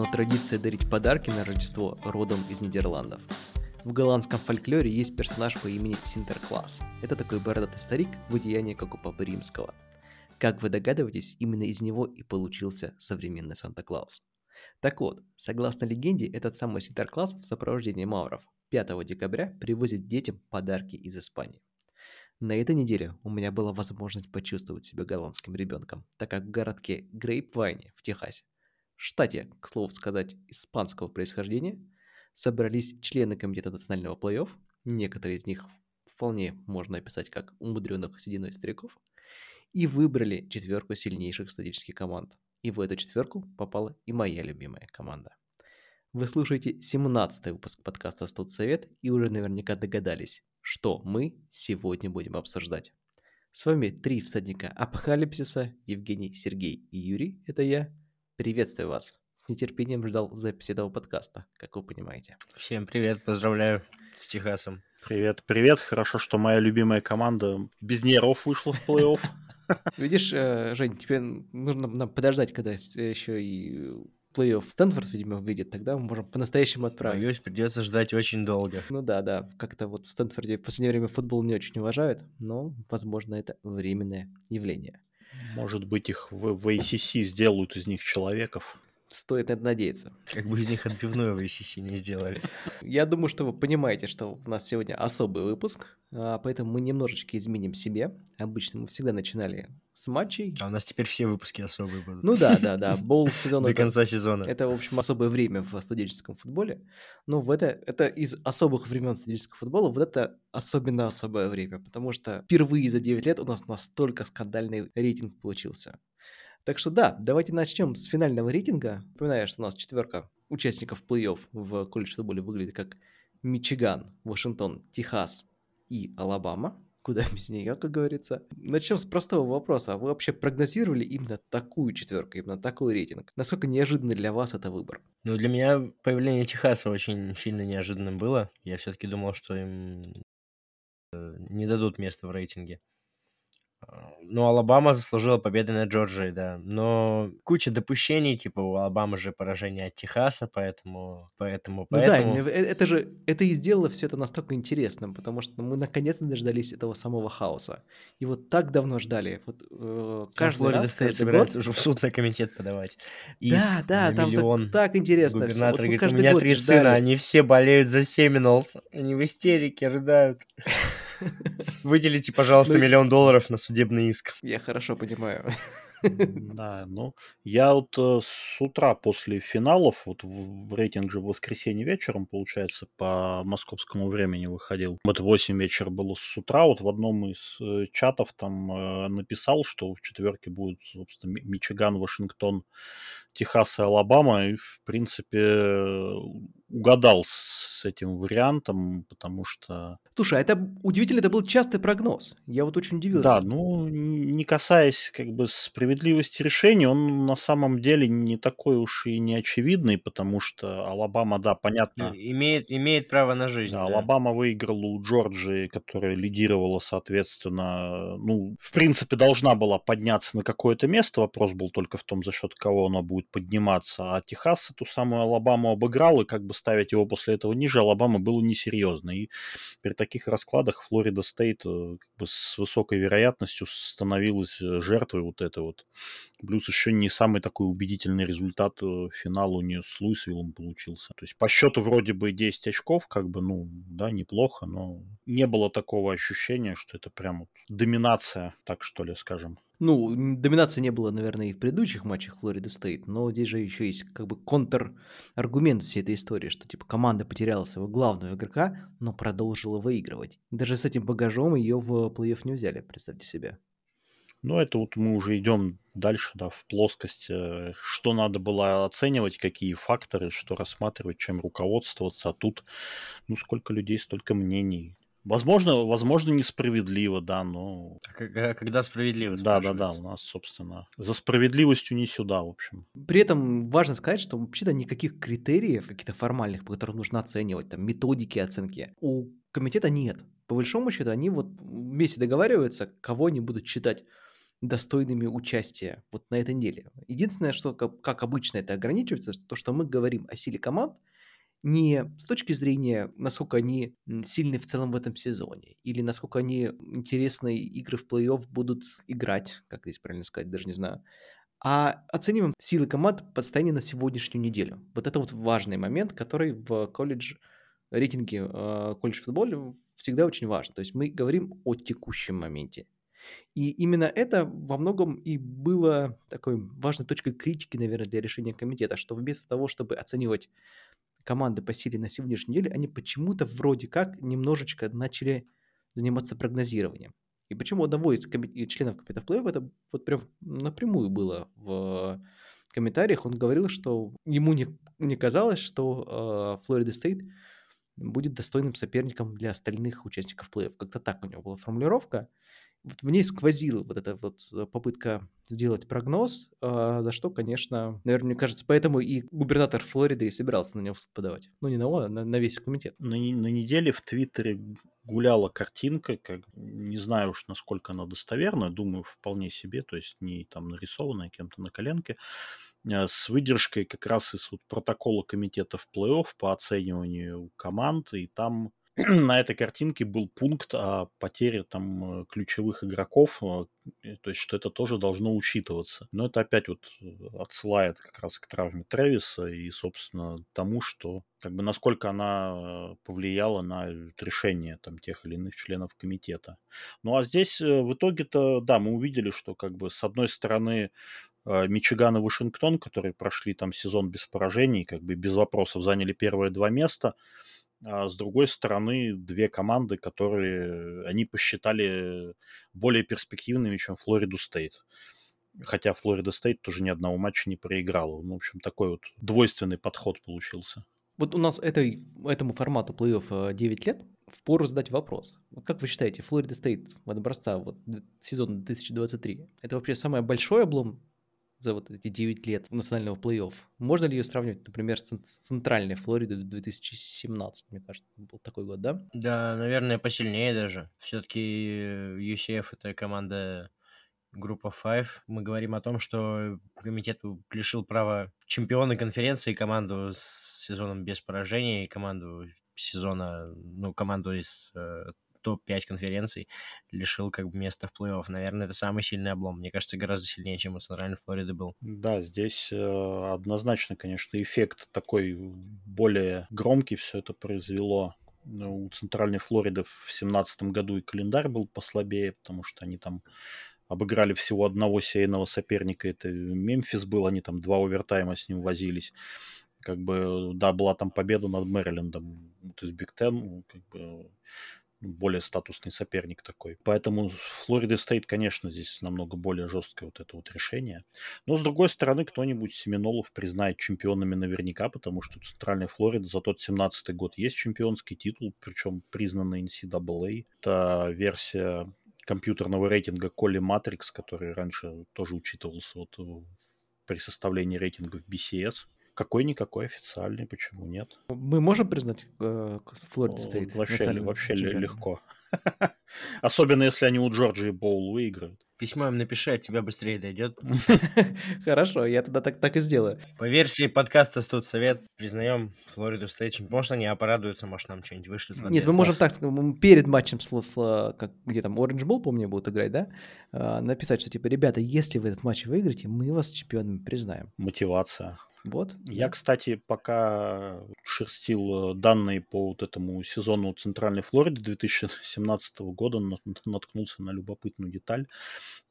но традиция дарить подарки на Рождество родом из Нидерландов. В голландском фольклоре есть персонаж по имени Синтеркласс. Это такой бородатый старик в одеянии, как у Папы Римского. Как вы догадываетесь, именно из него и получился современный Санта-Клаус. Так вот, согласно легенде, этот самый Синтеркласс в сопровождении мауров 5 декабря привозит детям подарки из Испании. На этой неделе у меня была возможность почувствовать себя голландским ребенком, так как в городке Грейпвайне в Техасе, штате, к слову сказать, испанского происхождения, собрались члены комитета национального плей-офф, некоторые из них вполне можно описать как умудренных сединой стариков, и выбрали четверку сильнейших студенческих команд. И в эту четверку попала и моя любимая команда. Вы слушаете 17-й выпуск подкаста «Студсовет» и уже наверняка догадались, что мы сегодня будем обсуждать. С вами три всадника апокалипсиса, Евгений, Сергей и Юрий, это я. Приветствую вас. С нетерпением ждал записи этого подкаста, как вы понимаете. Всем привет, поздравляю с Техасом. Привет, привет. Хорошо, что моя любимая команда без нервов вышла в плей-офф. Видишь, э, Жень, тебе нужно нам подождать, когда еще и плей-офф Стэнфорд, видимо, выйдет, тогда мы можем по-настоящему отправиться. Боюсь, придется ждать очень долго. Ну да, да, как-то вот в Стэнфорде в последнее время футбол не очень уважают, но, возможно, это временное явление. Может быть, их в, в ACC сделают из них человеков. Стоит на это надеяться. Как бы из них отбивную в ACC не сделали. Я думаю, что вы понимаете, что у нас сегодня особый выпуск, а, поэтому мы немножечко изменим себе. Обычно мы всегда начинали с матчей. А у нас теперь все выпуски особые будут. Ну да, да, да. Боул сезона. До конца сезона. Это, в общем, особое время в студенческом футболе. Но в это, это из особых времен студенческого футбола, вот это особенно особое время, потому что впервые за 9 лет у нас настолько скандальный рейтинг получился. Так что да, давайте начнем с финального рейтинга. Напоминаю, что у нас четверка участников плей-офф в колледж футболе выглядит как Мичиган, Вашингтон, Техас и Алабама. Куда без нее, как говорится. Начнем с простого вопроса. Вы вообще прогнозировали именно такую четверку, именно такой рейтинг? Насколько неожиданный для вас это выбор? Ну, для меня появление Техаса очень сильно неожиданным было. Я все-таки думал, что им э, не дадут место в рейтинге. Ну, Алабама заслужила победы над Джорджией, да. Но куча допущений, типа у Алабамы же поражение от Техаса, поэтому... поэтому, поэтому... Ну да, э, это же... Это и сделало все это настолько интересным, потому что мы наконец-то дождались этого самого хаоса. И вот так давно ждали. Вот, э, каждый Флорида раз, собирается год... уже в суд на комитет подавать. Иск да, да, там так, так интересно. Губернатор вот говорит, у меня три ждали. сына, они все болеют за Семиналс. Они в истерике рыдают. Выделите, пожалуйста, ну, миллион долларов на судебный иск. Я хорошо понимаю. Да, ну, я вот э, с утра после финалов, вот в, в рейтинг же в воскресенье вечером, получается, по московскому времени выходил. Вот 8 вечера было с утра, вот в одном из э, чатов там э, написал, что в четверке будет, собственно, Мичиган, Вашингтон, Техас и Алабама, и, в принципе, угадал с этим вариантом, потому что... Слушай, а это удивительно, это был частый прогноз. Я вот очень удивился. Да, ну, не касаясь как бы справедливости решения, он на самом деле не такой уж и не очевидный, потому что Алабама, да, понятно... Имеет, имеет право на жизнь. Да, да. Алабама выиграла у Джорджии, которая лидировала, соответственно, ну, в принципе, должна была подняться на какое-то место. Вопрос был только в том, за счет кого она будет подниматься. А Техас эту самую Алабаму обыграл, и как бы ставить его после этого ниже Алабамы было несерьезно. И при таких раскладах Флорида Стейт э, как бы с высокой вероятностью становилась э, жертвой вот этой вот. Плюс еще не самый такой убедительный результат э, финала у нее с Луисвиллом получился. То есть по счету вроде бы 10 очков, как бы, ну, да, неплохо, но не было такого ощущения, что это прям вот доминация, так что ли, скажем. Ну, доминации не было, наверное, и в предыдущих матчах Флорида Стейт, но здесь же еще есть как бы контр-аргумент всей этой истории, что типа команда потеряла своего главного игрока, но продолжила выигрывать. Даже с этим багажом ее в плей-офф не взяли, представьте себе. Ну, это вот мы уже идем дальше, да, в плоскость, э, что надо было оценивать, какие факторы, что рассматривать, чем руководствоваться. А тут, ну, сколько людей, столько мнений. Возможно, возможно, несправедливо, да, но... А, когда справедливо? Да, да, да, у нас, собственно, за справедливостью не сюда, в общем. При этом важно сказать, что вообще-то никаких критериев, каких-то формальных, по которым нужно оценивать, там, методики оценки, у комитета нет. По большому счету, они вот вместе договариваются, кого они будут считать достойными участия вот на этой неделе. Единственное, что, как, обычно это ограничивается, то, что мы говорим о силе команд не с точки зрения, насколько они сильны в целом в этом сезоне, или насколько они интересные игры в плей-офф будут играть, как здесь правильно сказать, даже не знаю, а оцениваем силы команд по состоянию на сегодняшнюю неделю. Вот это вот важный момент, который в колледж рейтинге э, колледж футболе всегда очень важен. То есть мы говорим о текущем моменте. И именно это во многом и было такой важной точкой критики, наверное, для решения комитета, что вместо того, чтобы оценивать команды по силе на сегодняшней неделе, они почему-то вроде как немножечко начали заниматься прогнозированием. И почему одного из коми- членов комитета плей это вот прям напрямую было в комментариях. Он говорил, что ему не, не казалось, что Флорида uh, Стейт будет достойным соперником для остальных участников плей-офф. Как-то так у него была формулировка вот в ней сквозила вот эта вот э, попытка сделать прогноз, э, за что, конечно, наверное, мне кажется, поэтому и губернатор Флориды и собирался на него подавать. Ну, не на он, а на, на весь комитет. На, на неделе в Твиттере гуляла картинка, как не знаю уж, насколько она достоверна, думаю, вполне себе, то есть не там нарисованная кем-то на коленке, э, с выдержкой как раз из вот протокола комитета в плей-офф по оцениванию команд, и там на этой картинке был пункт о потере там э, ключевых игроков, э, то есть что это тоже должно учитываться. Но это опять вот э, отсылает как раз к травме Трэвиса и, собственно, тому, что как бы насколько она повлияла на решение там тех или иных членов комитета. Ну а здесь в итоге-то, да, мы увидели, что как бы с одной стороны Мичиган и Вашингтон, которые прошли там сезон без поражений, как бы без вопросов заняли первые два места, а с другой стороны, две команды, которые они посчитали более перспективными, чем Флориду Стейт. Хотя Флорида Стейт тоже ни одного матча не проиграла. Ну, в общем, такой вот двойственный подход получился. Вот у нас этой, этому формату плей-офф 9 лет. Впору задать вопрос. Вот как вы считаете, Флорида Стейт образца вот, сезон 2023, это вообще самый большой облом за вот эти 9 лет национального плей-офф. Можно ли ее сравнивать, например, с центральной Флоридой 2017, мне кажется, был такой год, да? Да, наверное, посильнее даже. Все-таки UCF это команда группа 5. Мы говорим о том, что комитет лишил права чемпиона конференции команду с сезоном без поражений, команду сезона, ну, команду из э, топ-5 конференций лишил как бы места в плей-офф. Наверное, это самый сильный облом. Мне кажется, гораздо сильнее, чем у Центральной Флориды был. Да, здесь э, однозначно, конечно, эффект такой более громкий все это произвело. Ну, у Центральной Флориды в 2017 году и календарь был послабее, потому что они там обыграли всего одного сейного соперника, это Мемфис был, они там два овертайма с ним возились. Как бы, да, была там победа над Мэрилендом, то есть Биг Тен, как бы, более статусный соперник такой. Поэтому Флорида Стейт, конечно, здесь намного более жесткое вот это вот решение. Но, с другой стороны, кто-нибудь Семенолов признает чемпионами наверняка, потому что Центральная Флорида за тот 17-й год есть чемпионский титул, причем признанный NCAA. Это версия компьютерного рейтинга Колли Матрикс, который раньше тоже учитывался вот при составлении рейтингов BCS. Какой-никакой официальный, почему нет? Мы можем признать э, Флорида Стейт? Вообще, вообще легко. Особенно, если они у Джорджии Bowl выиграют. Письмо им напиши, от тебя быстрее дойдет. Хорошо, я тогда так, так и сделаю. По версии подкаста «Студ Совет» признаем Флориду Стейт. Может, они порадуются, может, нам что-нибудь вышлют. Нет, мы можем так сказать, перед матчем слов, как, где там Orange Bowl, помню, будут играть, да? А, написать, что типа, ребята, если вы этот матч выиграете, мы вас чемпионами признаем. Мотивация. Вот. Я, да. кстати, пока шерстил э, данные по вот этому сезону Центральной Флориды 2017 года, наткнулся на любопытную деталь.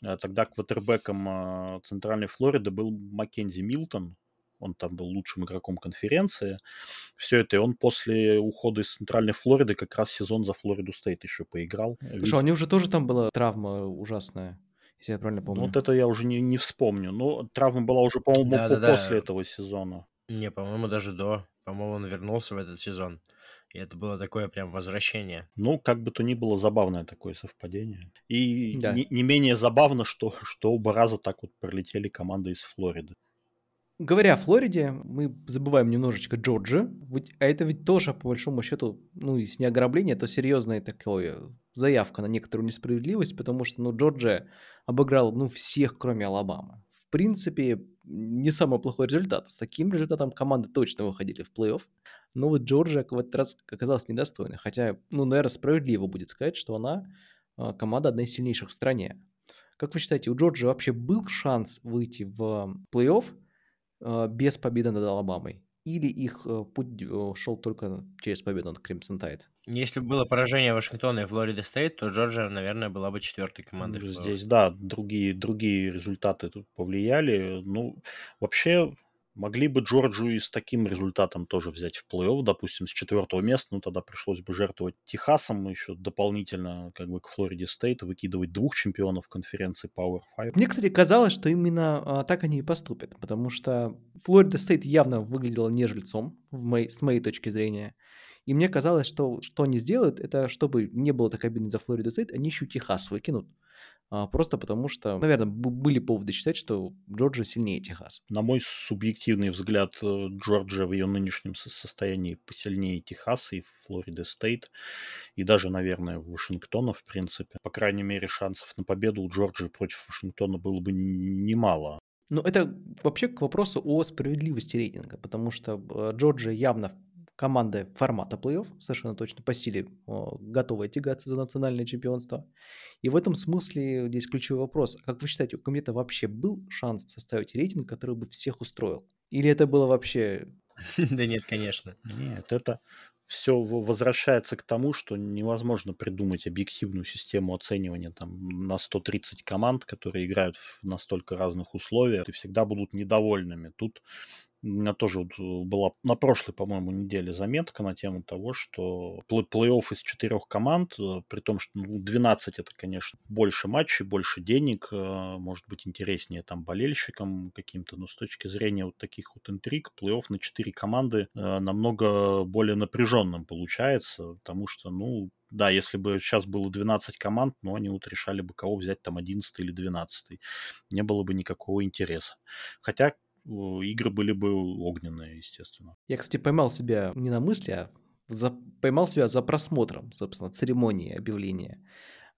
Э, тогда квотербеком э, Центральной Флориды был Маккензи Милтон, он там был лучшим игроком конференции. Все это, и он после ухода из Центральной Флориды как раз сезон за Флориду Стейт еще поиграл. Слушай, а у него же тоже там была травма ужасная если я правильно помню. Ну, вот это я уже не, не вспомню. Но травма была уже, по-моему, да, по- да, после да. этого сезона. Не, по-моему, даже до. По-моему, он вернулся в этот сезон. И это было такое прям возвращение. Ну, как бы то ни было, забавное такое совпадение. И да. не, не менее забавно, что, что оба раза так вот пролетели команды из Флориды. Говоря о Флориде, мы забываем немножечко Джорджи. А это ведь тоже, по большому счету, ну, если не ограбление, то серьезное такое заявка на некоторую несправедливость, потому что, ну, Джорджия обыграл, ну, всех, кроме Алабамы. В принципе, не самый плохой результат. С таким результатом команды точно выходили в плей-офф. Но вот Джорджия в этот раз оказалась недостойной. Хотя, ну, наверное, справедливо будет сказать, что она а, команда одна из сильнейших в стране. Как вы считаете, у Джорджии вообще был шанс выйти в плей-офф а, без победы над Алабамой? Или их э, путь э, шел только через победу над Кримсон Тайд? Если бы было поражение Вашингтона и Флорида Стейт, то Джорджия, наверное, была бы четвертой командой. Здесь, да, другие, другие результаты тут повлияли. Ну, вообще, Могли бы Джорджию и с таким результатом тоже взять в плей-офф, допустим, с четвертого места, ну тогда пришлось бы жертвовать Техасом еще дополнительно как бы к Флориде Стейт, выкидывать двух чемпионов конференции Power 5. Мне, кстати, казалось, что именно а, так они и поступят, потому что Флорида Стейт явно выглядела не жильцом, в моей, с моей точки зрения. И мне казалось, что что они сделают, это чтобы не было так обидно за Флориду Стейт, они еще Техас выкинут. А, просто потому что, наверное, были поводы считать, что Джорджия сильнее Техаса. На мой субъективный взгляд, э, Джорджия в ее нынешнем состоянии посильнее Техаса и Флорида Стейт, и даже, наверное, Вашингтона, в принципе. По крайней мере, шансов на победу у Джорджии против Вашингтона было бы немало. Ну, это вообще к вопросу о справедливости рейтинга, потому что э, Джорджия явно команды формата плей-офф, совершенно точно, по силе готовы тягаться за национальное чемпионство. И в этом смысле здесь ключевой вопрос. Как вы считаете, у комитета вообще был шанс составить рейтинг, который бы всех устроил? Или это было вообще... Да нет, конечно. Нет, это все возвращается к тому, что невозможно придумать объективную систему оценивания там, на 130 команд, которые играют в настолько разных условиях, и всегда будут недовольными. Тут меня тоже вот э, была на прошлой, по-моему, неделе заметка на тему того, что плей-офф из четырех команд, э, при том, что ну, 12 это, конечно, больше матчей, больше денег, э, может быть, интереснее там болельщикам каким-то, но с точки зрения вот таких вот интриг, плей-офф на четыре команды намного более напряженным получается, потому что, ну, да, если бы сейчас было 12 команд, но они вот решали бы, кого взять там 11 или 12. Не было бы никакого интереса. Хотя игры были бы огненные, естественно. Я, кстати, поймал себя не на мысли, а за, поймал себя за просмотром, собственно, церемонии объявления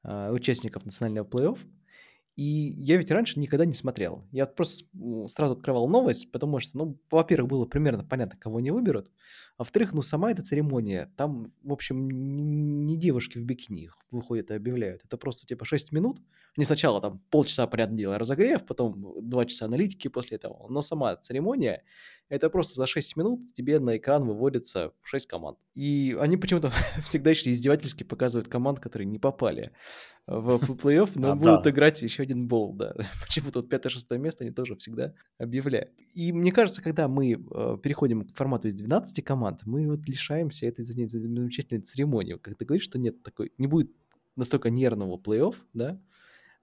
э, участников национального плей-офф. И я ведь раньше никогда не смотрел. Я просто сразу открывал новость, потому что, ну, во-первых, было примерно понятно, кого они выберут. А во-вторых, ну, сама эта церемония, там, в общем, не девушки в бикини выходят и объявляют. Это просто, типа, 6 минут. Не сначала там полчаса, понятное дело, разогрев, потом 2 часа аналитики после этого. Но сама церемония, это просто за 6 минут тебе на экран выводится 6 команд. И они почему-то всегда еще издевательски показывают команд, которые не попали в плей-офф, но а, будут играть еще один бол, да. Почему-то вот 5-6 место они тоже всегда объявляют. И мне кажется, когда мы э, переходим к формату из 12 команд, мы вот лишаемся этой замечательной церемонии. Как ты говоришь, что нет такой, не будет настолько нервного плей-офф, да,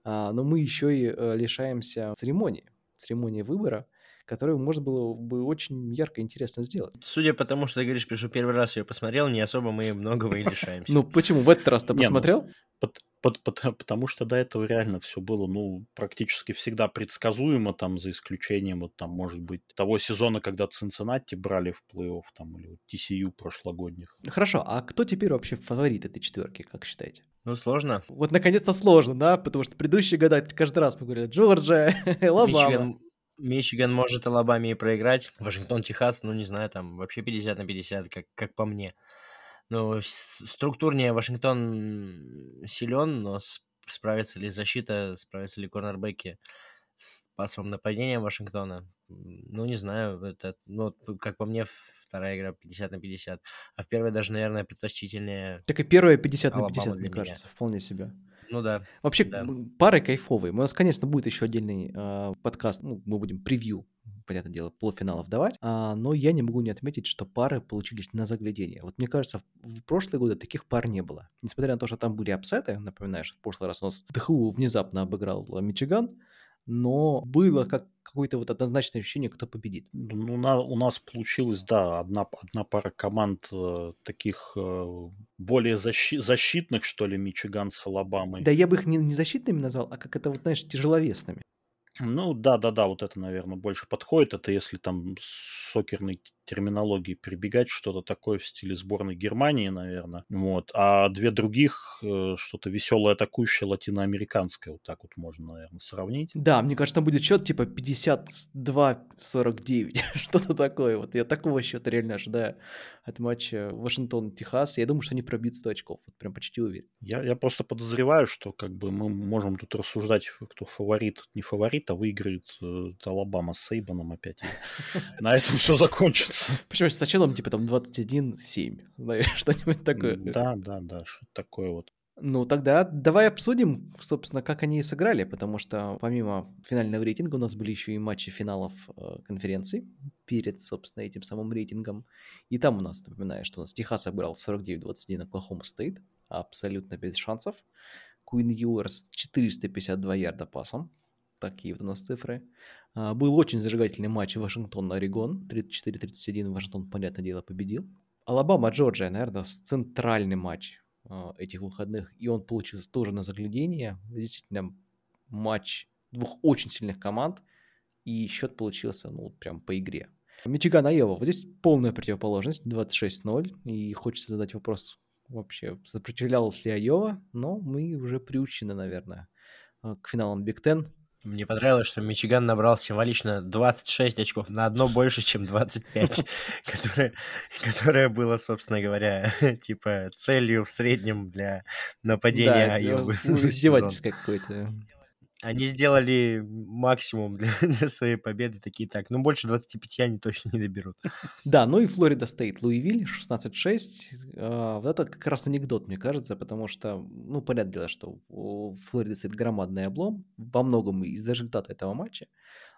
а, но мы еще и э, лишаемся церемонии, церемонии выбора, которую можно было бы очень ярко и интересно сделать. Судя по тому, что ты говоришь, что первый раз ее посмотрел, не особо мы многого и лишаемся. Ну почему? В этот раз ты ну, посмотрел? Потому что до этого реально все было, ну, практически всегда предсказуемо, там, за исключением, вот там, может быть, того сезона, когда Цинциннати брали в плей-офф, там, или вот TCU прошлогодних. Хорошо, а кто теперь вообще фаворит этой четверки, как считаете? Ну, сложно. Вот, наконец-то сложно, да, потому что предыдущие года каждый раз мы говорили Джорджия, Алабама. Мичиган может Алабаме и проиграть. Вашингтон, Техас, ну, не знаю, там вообще 50 на 50, как, как по мне. Ну, структурнее Вашингтон силен, но справится ли защита, справится ли корнербеки с пасовым нападением Вашингтона? Ну, не знаю, это, ну, как по мне, вторая игра 50 на 50, а в первой даже, наверное, предпочтительнее Так и первая 50 на 50, мне кажется, вполне себе. Ну да. Вообще, да. пары кайфовые. У нас, конечно, будет еще отдельный э, подкаст, ну, мы будем превью понятное дело, полуфиналов давать, а, но я не могу не отметить, что пары получились на заглядение. Вот мне кажется, в, в прошлые годы таких пар не было. Несмотря на то, что там были апсеты, напоминаю, что в прошлый раз у нас ДХУ внезапно обыграл Мичиган, но было как какое-то вот однозначное ощущение, кто победит. Ну, на, у нас получилось, да, одна, одна пара команд э, таких э, более защи- защитных, что ли, Мичиган с Алабамой. Да я бы их не, не защитными назвал, а как это вот, знаешь, тяжеловесными. Ну, да-да-да, вот это, наверное, больше подходит. Это если там с сокерной терминологии прибегать, что-то такое в стиле сборной Германии, наверное. Вот. А две других, э, что-то веселое атакующее латиноамериканское, вот так вот можно, наверное, сравнить. Да, мне кажется, там будет счет типа 52-49, что-то такое. Вот я такого счета реально ожидаю от матча Вашингтон-Техас. Я думаю, что они пробьют 100 очков, вот прям почти уверен. Я, я просто подозреваю, что как бы мы можем тут рассуждать, кто фаворит, не фаворит, а выиграет э, Алабама с Сейбаном опять. На этом все закончится. Почему с началом типа там 21-7, знаешь, что-нибудь такое. Да, да, да, что такое вот. Ну, тогда давай обсудим, собственно, как они сыграли, потому что помимо финального рейтинга у нас были еще и матчи финалов э, конференций перед, собственно, этим самым рейтингом. И там у нас, напоминаю, что у нас Техас обыграл 49-21 Оклахома Стейт, абсолютно без шансов. Куин Юерс 452 ярда пасом, такие вот у нас цифры. А, был очень зажигательный матч Вашингтон-Орегон, 34-31 Вашингтон, понятное дело, победил. Алабама-Джорджия, наверное, центральный матч а, этих выходных, и он получился тоже на заглядение. Действительно, матч двух очень сильных команд, и счет получился, ну, прям по игре. Мичиган Айова, вот здесь полная противоположность, 26-0, и хочется задать вопрос, вообще, сопротивлялась ли Айова, но мы уже приучены, наверное, а, к финалам Биг Тен. Мне понравилось, что Мичиган набрал символично 26 очков, на одно больше, чем 25, которое, которое было, собственно говоря, типа целью в среднем для нападения Да, Айовы. ну, издевательское какое-то. Они сделали максимум для, для своей победы, такие так. Ну, больше 25 они точно не доберут. Да, ну и Флорида стоит Луивиль 16-6. А, Вот это как раз анекдот, мне кажется, потому что, ну, понятное дело, что у Флориды стоит громадный облом, во многом из-за результата этого матча.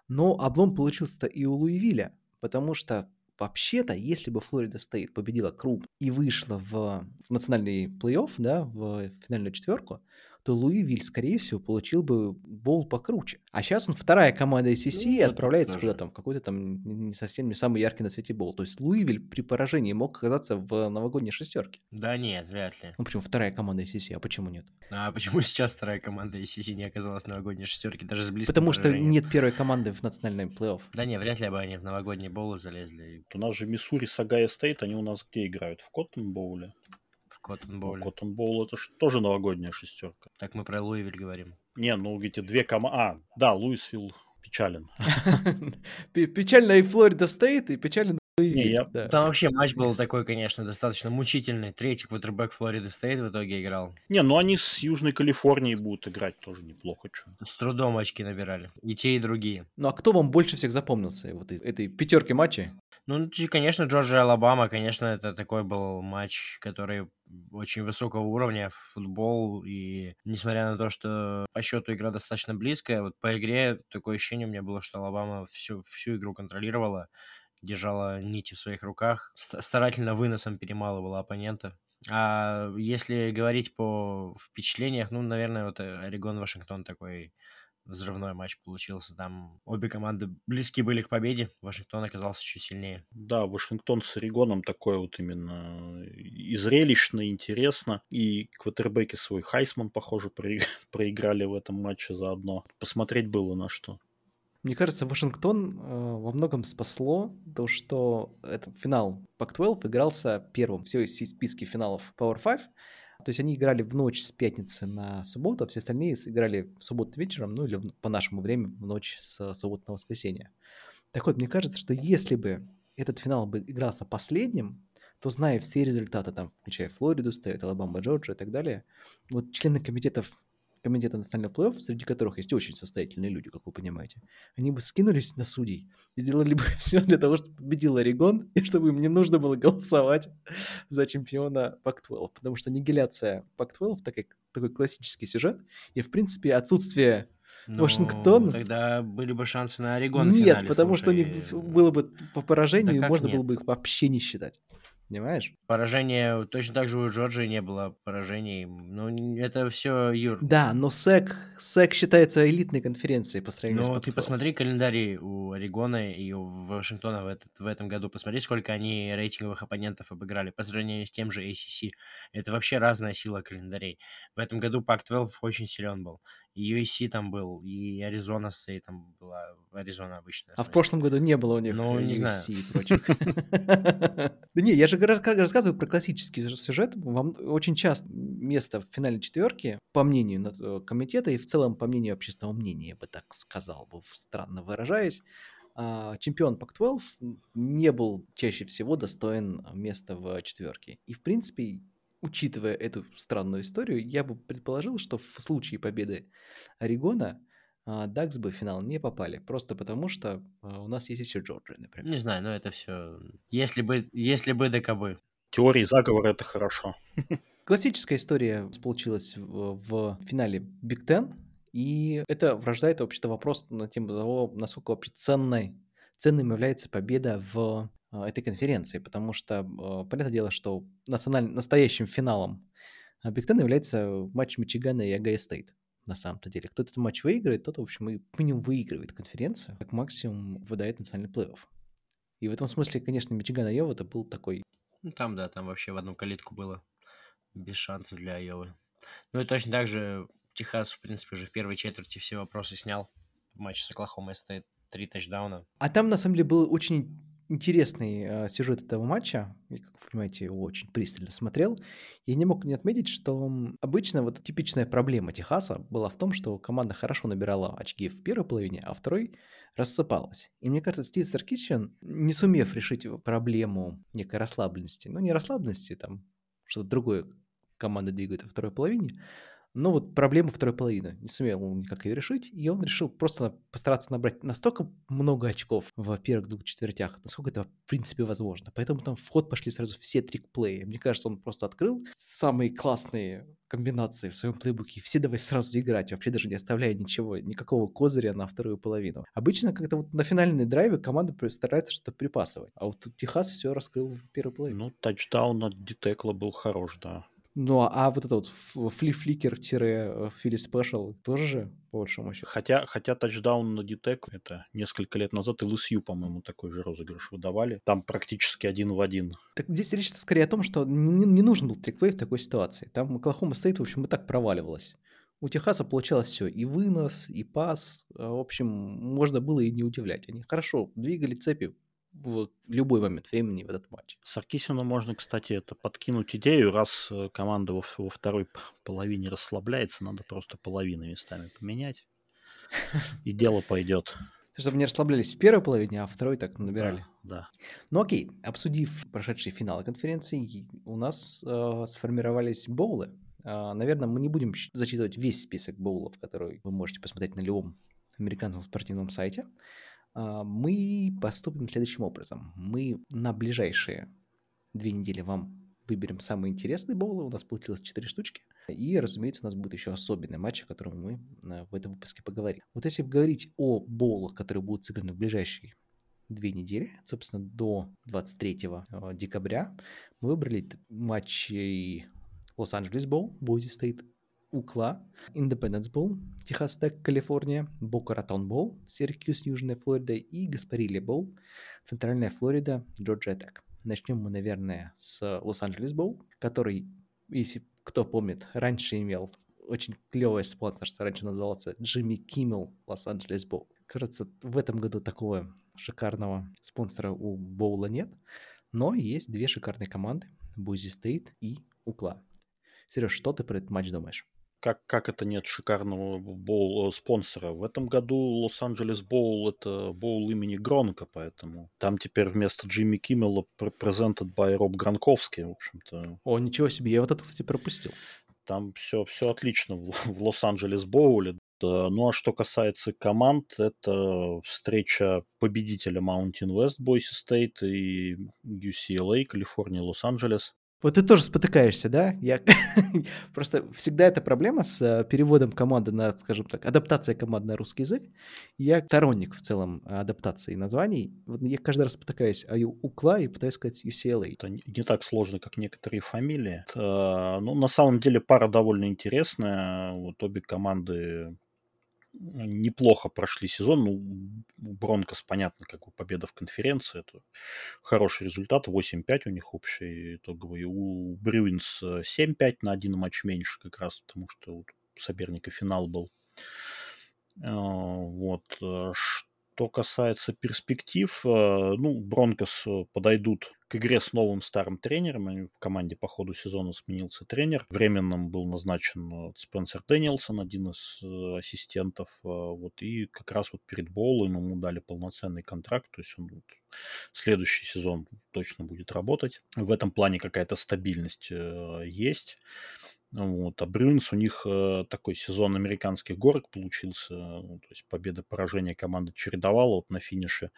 Но облом получился-то и у Луивиля, потому что вообще-то, если бы Флорида стоит победила крупно и вышла в, в национальный плей-офф, да, в финальную четверку, то Луивиль, скорее всего, получил бы бол покруче. А сейчас он вторая команда ACC Ну, и отправляется тоже. куда там, в какой-то там не совсем не самый яркий на свете бол. То есть Луивиль при поражении мог оказаться в новогодней шестерке. Да нет, вряд ли. Ну почему вторая команда ACC, а почему нет? А почему сейчас вторая команда ACC не оказалась в новогодней шестерке, даже с близким Потому что поражением? нет первой команды в национальном плей-офф. Да не, вряд ли бы они в новогодний боул залезли У нас же Миссури с Огайо Стейт, они у нас где играют? В Коттон Боуле? Коттон Ну, Боуле. Коттон Боул это тоже новогодняя шестерка. Так мы про Луисвилл говорим. Не, ну эти две команды... А, да, Луисвилл печален. Пе- Печально и Флорида Стейт, и печально. Не, я- да. Там вообще матч был такой, конечно, достаточно мучительный. Третий квотербек Флориды Стейт в итоге играл. Не, ну они с Южной Калифорнией будут играть тоже неплохо. Чё. С трудом очки набирали. И те, и другие. Ну а кто вам больше всех запомнился вот этой пятерки матчей? Ну, и, конечно, Джорджия Алабама, конечно, это такой был матч, который очень высокого уровня, футбол, и несмотря на то, что по счету игра достаточно близкая, вот по игре такое ощущение у меня было, что Алабама всю, всю игру контролировала, держала нити в своих руках, ст- старательно выносом перемалывала оппонента. А если говорить по впечатлениях, ну, наверное, вот э, Орегон-Вашингтон такой взрывной матч получился. Там обе команды близки были к победе. Вашингтон оказался чуть сильнее. Да, Вашингтон с Орегоном такое вот именно и зрелищно, и интересно. И квотербеки свой Хайсман, похоже, прои- проиграли в этом матче заодно. Посмотреть было на что. Мне кажется, Вашингтон э, во многом спасло то, что этот финал Pac-12 игрался первым в всей списке финалов Power 5. То есть они играли в ночь с пятницы на субботу, а все остальные играли в субботу вечером, ну или по нашему времени в ночь с субботы на воскресенье. Так вот, мне кажется, что если бы этот финал бы игрался последним, то зная все результаты, там, включая Флориду Стейт, Алабама, Джорджия и так далее, вот члены комитетов комитета национального плей-офф, среди которых есть очень состоятельные люди, как вы понимаете, они бы скинулись на судей и сделали бы все для того, чтобы победил Орегон, и чтобы им не нужно было голосовать за чемпиона Пак-12, потому что аннигиляция Пак-12 такой, такой классический сюжет, и, в принципе, отсутствие Ну, Вашингтон? Тогда были бы шансы на Орегон Нет, финале, потому что они, слушай. было бы по поражению, как можно нет? было бы их вообще не считать. Понимаешь? Поражение точно так же у Джорджии не было поражений. Ну, это все Юр. Да, но СЭК, СЭК считается элитной конференцией по сравнению Ну, с ты Pac-12. посмотри календарь у Орегона и у Вашингтона в, этот, в этом году. Посмотри, сколько они рейтинговых оппонентов обыграли по сравнению с тем же ACC. Это вообще разная сила календарей. В этом году Pac-12 очень силен был. И USC там был, и Аризона Стейт там была, Аризона обычная. А в прошлом году не было у них Ну, не знаю. USC и прочих. Да не, я же рассказываю про классический сюжет. Вам очень часто место в финале четверки, по мнению э, комитета и в целом по мнению общественного мнения, я бы так сказал, бы, странно выражаясь, а, чемпион Пак-12 не был чаще всего достоин места в четверке. И, в принципе, учитывая эту странную историю, я бы предположил, что в случае победы Орегона а, Дакс бы в финал не попали, просто потому что а, у нас есть еще Джорджия, например. Не знаю, но это все. Если бы, если бы да кабы. Теории заговора это хорошо. Классическая история получилась в, в финале Биг Ten, и это рождает вообще-то вопрос на тему того, насколько вообще ценной, ценным является победа в а, этой конференции, потому что, а, понятное дело, что националь- настоящим финалом Big Ten является матч Мичигана и Огайо Стейт. На самом-то деле. Кто этот матч выиграет, тот, в общем, и минимум выигрывает конференцию, как максимум выходит в национальный плей-офф. И в этом смысле, конечно, Мичиган и Айова это был такой Ну, там, да, там вообще в одну калитку было. Без шансов для Айовы. Ну и точно так же Техас, в принципе, уже в первой четверти все вопросы снял. В матче с Оклахомой Стейт три тачдауна. А там, на самом деле, был очень интересный э, сюжет этого матча. Я, как вы понимаете, его очень пристально смотрел. Я не мог не отметить, что обычно вот типичная проблема Техаса была в том, что команда хорошо набирала очки в первой половине, а второй рассыпалась. И мне кажется, Стив Саркисиан, не сумев решить проблему некой расслабленности, ну не расслабленности, там что-то другое команда двигает во второй половине, но вот проблему второй половины не сумел он никак ее решить, и он решил просто постараться набрать настолько много очков в первых двух четвертях, насколько это в принципе возможно. Поэтому там в ход пошли сразу все трик-плеи. Мне кажется, он просто открыл самые классные комбинации в своем плейбуке, все давай сразу играть, вообще даже не оставляя ничего, никакого козыря на вторую половину. Обычно как-то вот на финальной драйве команда старается что-то припасывать, а вот тут Техас все раскрыл в первой половине. Ну, тачдаун от D-tackle был хорош, да. Ну, а вот это вот flea-flicker- Philly Special тоже же, по большому счету. Хотя, хотя тачдаун на D-tackle, это несколько лет назад ЛСЮ, по-моему, такой же розыгрыш выдавали. Там практически один в один. Так здесь речь скорее о том, что не, не нужен был trick play в такой ситуации. Там Оклахома Стейт, в общем, и так проваливалась. У Техаса получалось все. И вынос, и пас. А, В общем, можно было и не удивлять. Они хорошо двигали цепи в любой момент времени в этот матч. Саркисину можно, кстати, это подкинуть идею, раз э, команда во, во второй половине расслабляется, надо просто половины местами поменять, и дело пойдет. Чтобы не расслаблялись в первой половине, а второй так набирали. Да, Ну окей, обсудив прошедшие финалы конференции, у нас э, сформировались боулы. Э, наверное, мы не будем зачитывать весь список боулов, который вы можете посмотреть на любом американском спортивном сайте. А, мы поступим следующим образом. Мы на ближайшие две недели вам выберем самые интересные боулы. У нас получилось 4 штучки. И, разумеется, у нас будет еще особенный матч, о котором мы э, в этом выпуске поговорим. Вот если говорить о боулах, которые будут сыграны в ближайшие две недели, собственно, до 23 э, декабря, мы выбрали матчи Лос-Анджелес Боул, Бойзи Стейт, UCLA, Индепенденс Боул, Техас Тек, Калифорния, Бока Ратон Боул, Сиракьюс, Южная Флорида и Гаспарилла Боул, Центральная Флорида, Джорджия Тек. Начнем мы, наверное, с Лос-Анджелес Боул, который, если кто помнит, раньше имел очень клевое спонсорство, раньше назывался Джимми Киммел Лос-Анджелес Боул. Кажется, в этом году такого шикарного спонсора у Боула нет, но есть две шикарные команды, Бойси Стейт и UCLA. Сереж, что ты про этот матч думаешь? Как, как это нет шикарного боул э, спонсора? В этом году Лос-Анджелес Боул это боул имени Гронка, поэтому там теперь вместо Джимми Киммела presented by Роб Гронковский, в общем-то. О, ничего себе, я вот это, кстати, пропустил. Там все, все отлично в, в Лос-Анджелес Боуле. Ну а что касается команд, это встреча победителя Mountain West, Бойси Стейт и UCLA, Калифорния, Лос-Анджелес. Вот ты тоже спотыкаешься, да? Я просто всегда эта проблема с э, переводом команды на, скажем так, адаптацией команды на русский язык. Я сторонник в целом адаптации названий. Вот я каждый раз спотыкаюсь а УКЛА и пытаюсь сказать UCLA. Это не так сложно, как некоторые фамилии. Это, ну, на самом деле пара довольно интересная. Вот обе команды неплохо прошли сезон. Ну, Бронкос, понятно, как бы победа в конференции. Это хороший результат. 8-5 у них общий итоговый. У Брюинс 7-5 на один матч меньше как раз, потому что у соперника финал был. А, вот. Э, что касается перспектив, э, ну, Бронкос э, подойдут к игре с новым старым тренером. В команде по ходу сезона сменился тренер. Временным был назначен э, Спенсер Дэниелсон, один из ассистентов. Вот, и как раз вот перед Боулом ему дали полноценный контракт. То есть он вот следующий сезон точно будет работать. В этом плане какая-то стабильность есть. Вот. А Брюнс у них э, такой сезон американских горок получился. Ну, то есть победа, поражение команда чередовала. Вот на финише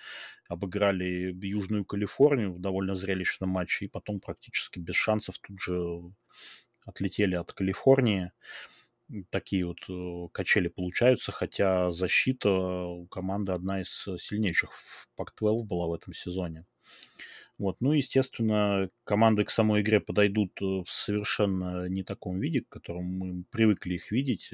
обыграли Южную Калифорнию в довольно зрелищном матче. И потом практически без шансов тут же отлетели от Калифорнии. Такие вот э, качели получаются, хотя защита у команды одна из сильнейших в Пак-12 была в этом сезоне. Вот. Ну, естественно, команды к самой игре подойдут э, в совершенно не таком виде, к которому мы привыкли их видеть.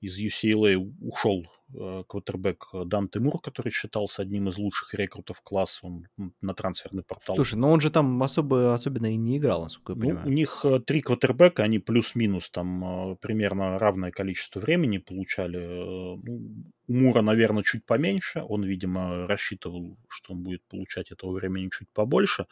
Э, из UCLA ушел э, квотербек Дан Тимур, который считался одним из лучших рекрутов класса, он на трансферный портал. Слушай, но он же там особо, особенно и не играл, насколько я ну, понимаю. У них э, три квотербека, они плюс-минус там э, примерно равное количество времени получали. Ну, у Мура, наверное, чуть поменьше, он, видимо, рассчитывал, что он будет получать этого времени чуть побольше.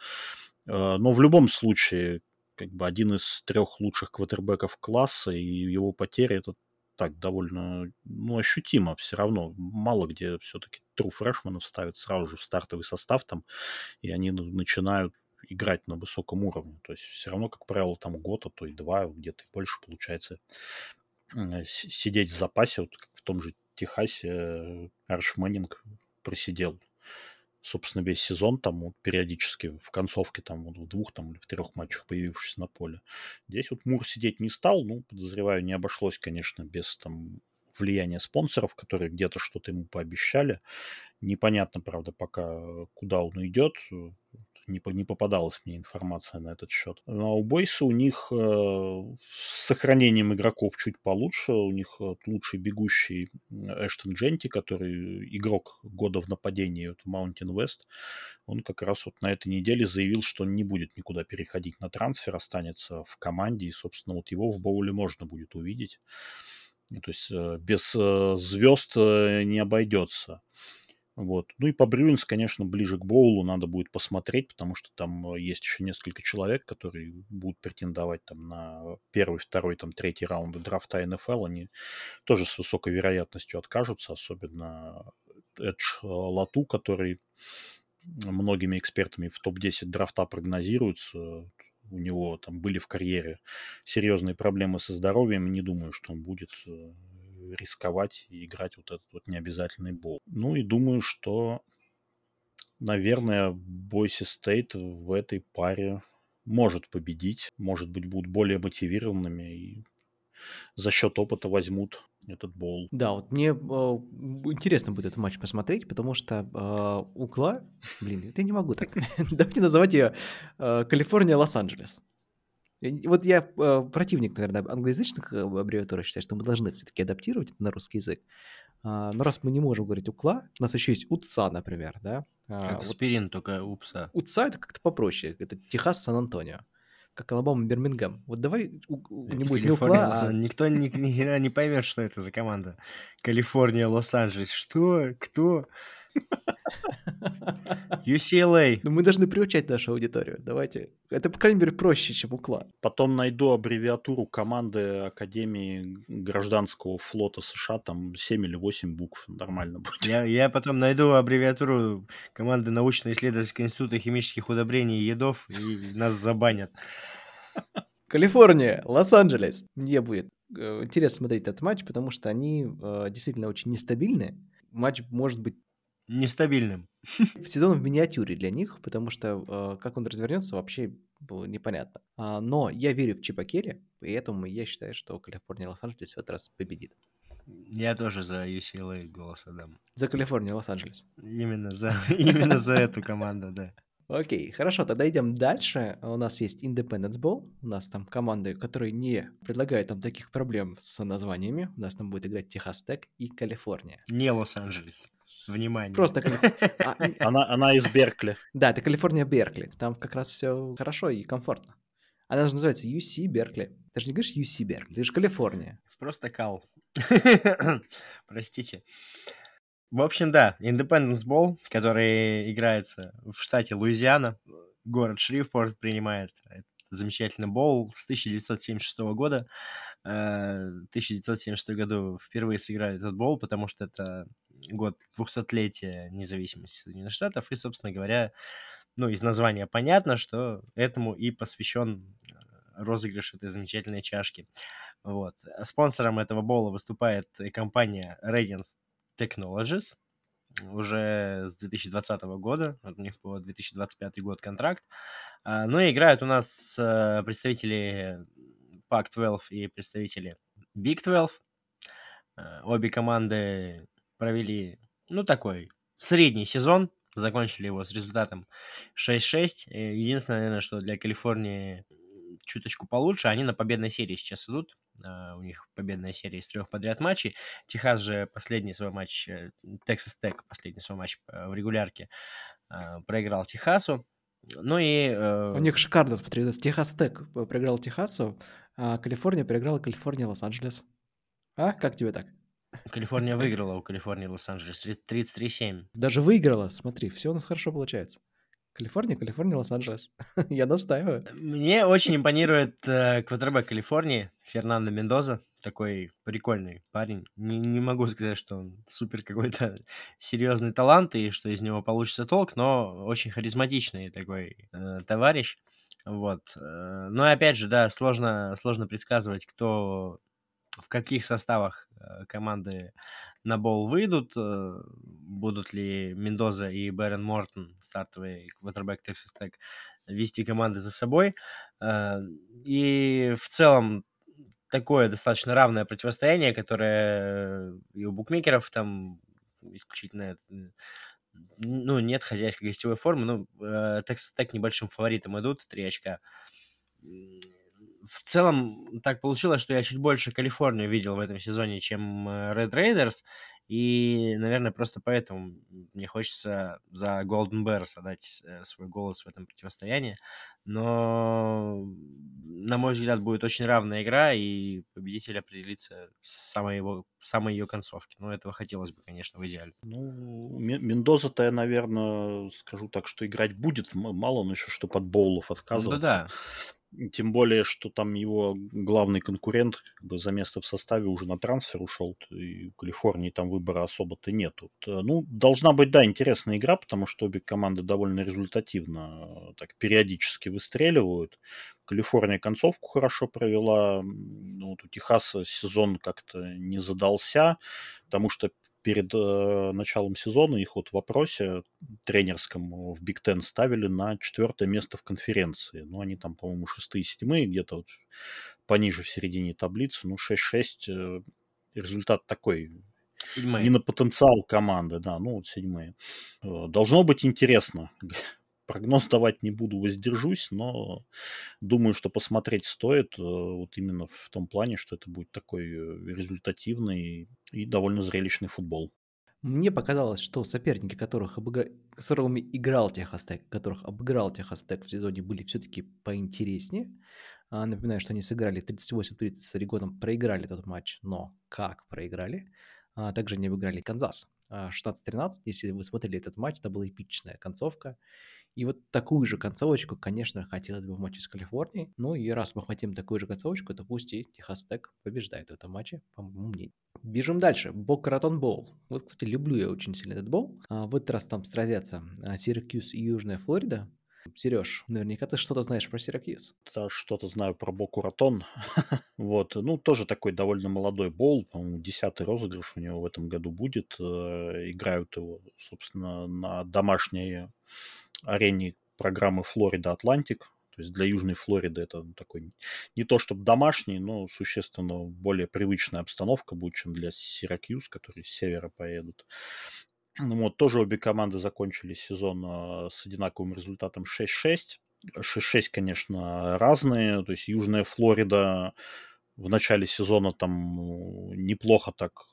Но в любом случае, как бы один из трех лучших квотербеков класса, и его потери это так довольно ну, ощутимо все равно. Мало где все-таки true фрешманов ставят сразу же в стартовый состав там, и они начинают играть на высоком уровне. То есть все равно, как правило, там год, а то и два, где-то больше получается сидеть в запасе. Вот в том же Техасе э, Арш Мэннинг просидел собственно, весь сезон, там вот, периодически в концовке, там вот, в двух там, или в трех матчах появившись на поле. Здесь вот Мур сидеть не стал, ну, подозреваю, не обошлось, конечно, без там влияния спонсоров, которые где-то что-то ему пообещали. Непонятно, правда, пока куда он идет не, не попадалась мне информация на этот счет. Но у Бойса у них э, с сохранением игроков чуть получше. У них э, лучший бегущий Эштон Дженти, который игрок года в нападении от Mountain West. Он как раз вот на этой неделе заявил, что он не будет никуда переходить на трансфер, останется в команде. И, собственно, вот его в боуле можно будет увидеть. То есть э, без э, звезд не обойдется. Вот. Ну и по Брюинс, конечно, ближе к Боулу надо будет посмотреть, потому что там э, есть еще несколько человек, которые будут претендовать там на первый, второй, там третий раунды драфта НФЛ. Они тоже с высокой вероятностью откажутся, особенно Эдж Лату, который многими экспертами в топ-10 драфта прогнозируется. У него там были в карьере серьезные проблемы со здоровьем. Не думаю, что он будет э, рисковать и играть вот этот вот необязательный бол. Ну и думаю, что, наверное, Бойси Стейт в этой паре может победить, может быть, будут более мотивированными и за счет опыта возьмут этот бол. Да, вот мне э, интересно будет этот матч посмотреть, потому что э, Укла, блин, я не могу так, давайте называть ее э, Калифорния Лос-Анджелес. Вот я э, противник, наверное, англоязычных э, аббревиатур, считаю, что мы должны все-таки адаптировать это на русский язык. А, но раз мы не можем говорить укла, у нас еще есть УЦА, например, да? А, как вот аспирин, только УПСА. УЦА это как-то попроще. Это Техас, Сан-Антонио. Как Алабама, Бирмингем. Вот давай не будет не укла, а... Никто ни, ни, не поймет, что это за команда. Калифорния, Лос-Анджелес. Что? Кто? UCLA. Ну, мы должны приучать нашу аудиторию. Давайте. Это, по крайней мере, проще, чем укла. Потом найду аббревиатуру команды Академии гражданского флота США, там 7 или 8 букв, нормально будет. Я, я потом найду аббревиатуру команды научно-исследовательского института химических удобрений и едов, и нас забанят. Калифорния, Лос-Анджелес. Мне будет э, интересно смотреть этот матч, потому что они э, действительно очень нестабильны. Матч может быть Нестабильным. Сезон в миниатюре для них, потому что э, как он развернется, вообще было непонятно. А, но я верю в Чипа Келли, поэтому я считаю, что Калифорния Лос-Анджелес в этот раз победит. Я тоже за UCLA голос отдам. За Калифорнию Лос-Анджелес. Именно за, именно за эту команду, да. Окей, хорошо, тогда идем дальше. У нас есть Independence Bowl. У нас там команды, которые не предлагают там таких проблем с названиями. У нас там будет играть Техас Тек и Калифорния. Не Лос-Анджелес. Внимание. Просто а, она, она из Беркли. Да, это Калифорния Беркли. Там как раз все хорошо и комфортно. Она же называется UC Беркли. Ты же не говоришь UC Беркли, ты же Калифорния. Просто кал. Простите. В общем, да, Independence Bowl, который играется в штате Луизиана, город Шрифпорт принимает этот замечательный боул с 1976 года. Э, в 1976 году впервые сыграли этот боул, потому что это год 200-летия независимости Соединенных Штатов, и, собственно говоря, ну, из названия понятно, что этому и посвящен э, розыгрыш этой замечательной чашки. Вот. Спонсором этого боула выступает компания Radiance Technologies, уже с 2020 года, вот у них по 2025 год контракт. А, ну и играют у нас э, представители Pac-12 и представители Big 12. Э, обе команды провели, ну, такой средний сезон, закончили его с результатом 6-6. Единственное, наверное, что для Калифорнии чуточку получше, они на победной серии сейчас идут. Uh, у них победная серия из трех подряд матчей. Техас же последний свой матч, Texas Tech последний свой матч э, в регулярке проиграл Техасу. Ну и... У них шикарно, смотри, Техас Тек проиграл Техасу, а Калифорния проиграла Калифорния Лос-Анджелес. А? Как тебе так? Калифорния выиграла у Калифорнии Лос-Анджелес 33-7. Даже выиграла, смотри, все у нас хорошо получается. Калифорния, Калифорния, Лос-Анджелес. Я настаиваю. Мне очень импонирует э, квотербек Калифорнии Фернандо Мендоза. Такой прикольный парень. Не, не могу сказать, что он супер какой-то серьезный талант и что из него получится толк, но очень харизматичный такой э, товарищ. Вот. Э, но опять же, да, сложно, сложно предсказывать, кто в каких составах э, команды на бол выйдут, э, будут ли Мендоза и Бэрон Мортон, стартовый квотербек Texas Tech, вести команды за собой. Э, и в целом такое достаточно равное противостояние, которое и у букмекеров там исключительно ну, нет хозяйской гостевой формы. Ну, Texas Tech небольшим фаворитом идут в 3 очка в целом так получилось, что я чуть больше Калифорнию видел в этом сезоне, чем э, Red Raiders, и, наверное, просто поэтому мне хочется за Golden Bears отдать э, свой голос в этом противостоянии. Но, на мой взгляд, будет очень равная игра, и победитель определится в самой, его, в самой ее концовке. Но этого хотелось бы, конечно, в идеале. Ну, Мендоза-то я, наверное, скажу так, что играть будет. Мало он еще, что под боулов отказываться. Ну, да, да. Тем более, что там его главный конкурент как бы за место в составе уже на трансфер ушел, и в Калифорнии там выбора особо-то нету. Ну, должна быть, да, интересная игра, потому что обе команды довольно результативно так периодически выстреливают. Калифорния концовку хорошо провела, ну, вот у Техаса сезон как-то не задался, потому что перед э, началом сезона их вот в вопросе тренерском в Биг Тен ставили на четвертое место в конференции. Ну, они там, по-моему, шестые, седьмые, где-то вот пониже в середине таблицы. Ну, 6-6 э, результат такой. Седьмые. Не на потенциал команды, да, ну вот седьмые. Э, должно быть интересно. Прогноз давать не буду, воздержусь, но думаю, что посмотреть стоит э, вот именно в том плане, что это будет такой э, результативный и довольно зрелищный футбол. Мне показалось, что соперники, которых обыгра... с которыми играл Техастек, которых обыграл Техастек в сезоне, были все-таки поинтереснее. А, напоминаю, что они сыграли 38-30 с Орегоном, проиграли этот матч, но как проиграли? А, также не обыграли Канзас 16-13. А, Если вы смотрели этот матч, это была эпичная концовка. И вот такую же концовочку, конечно, хотелось бы в матче с Калифорнией. Ну и раз мы хотим такую же концовочку, то пусть и Техас Тек побеждает в этом матче, по моему мнению. Бежим дальше. Бока Ратон Боул. Вот, кстати, люблю я очень сильно этот боул. А, в этот раз там сразятся Сиракьюз и Южная Флорида. Сереж, наверняка ты что-то знаешь про Сиракьюз. Да, что-то знаю про Боку Ратон. вот, ну, тоже такой довольно молодой бол, по-моему, десятый розыгрыш у него в этом году будет. Э, играют его, собственно, на домашней арене программы Флорида Атлантик. То есть для Южной Флориды это такой не то чтобы домашний, но существенно более привычная обстановка будет, чем для Сиракьюз, которые с севера поедут. Ну, вот, тоже обе команды закончили сезон а, с одинаковым результатом 6-6. 6-6, конечно, разные. То есть Южная Флорида в начале сезона там ну, неплохо так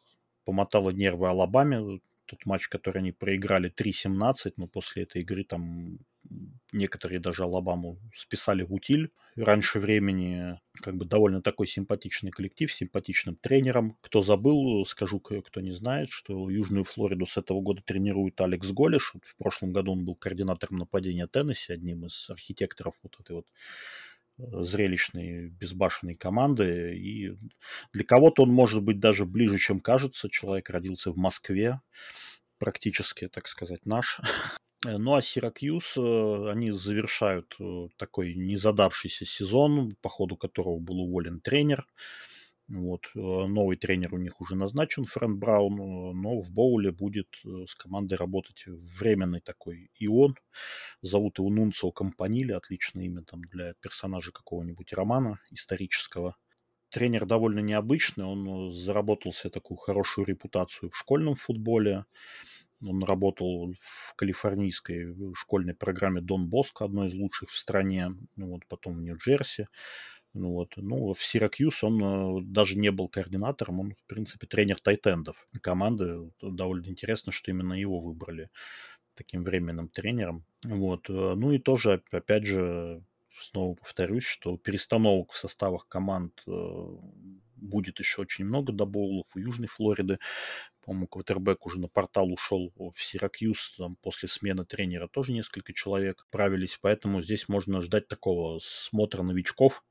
помотала нервы Алабаме. Тот матч, который они проиграли 3-17, но после этой игры там некоторые даже Алабаму списали в утиль раньше времени. Как бы довольно такой симпатичный коллектив, симпатичным тренером. Кто забыл, скажу, кто не знает, что Южную Флориду с этого года тренирует Алекс Голиш. В прошлом году он был координатором нападения Теннесси, одним из архитекторов вот этой вот зрелищной, безбашенной команды. И для кого-то он может быть даже ближе, чем кажется. Человек родился в Москве, практически, так сказать, наш. Э, ну а Сиракьюз, э, они завершают э, такой незадавшийся сезон, по ходу которого был уволен тренер. Вот. Новый тренер у них уже назначен, Фрэнк Браун, но в Боуле будет с командой работать временный такой Ион. Зовут его Нунцио Компанили, отличное имя там для персонажа какого-нибудь романа исторического. Тренер довольно необычный, он заработал себе такую хорошую репутацию в школьном футболе. Он работал в калифорнийской школьной программе Дон Боско, одной из лучших в стране, вот, потом в Нью-Джерси. Ну, вот. ну, в Сиракьюз он э, даже не был координатором, он, в принципе, тренер тайтендов команды. Довольно интересно, что именно его выбрали таким временным тренером. Вот. Э, ну и тоже, опять же, снова повторюсь, что перестановок в составах команд э, будет еще очень много до боулов у Южной Флориды. По-моему, квотербек уже на портал ушел в Сиракьюз, там после смены тренера тоже несколько человек правились, поэтому здесь можно ждать такого смотра новичков,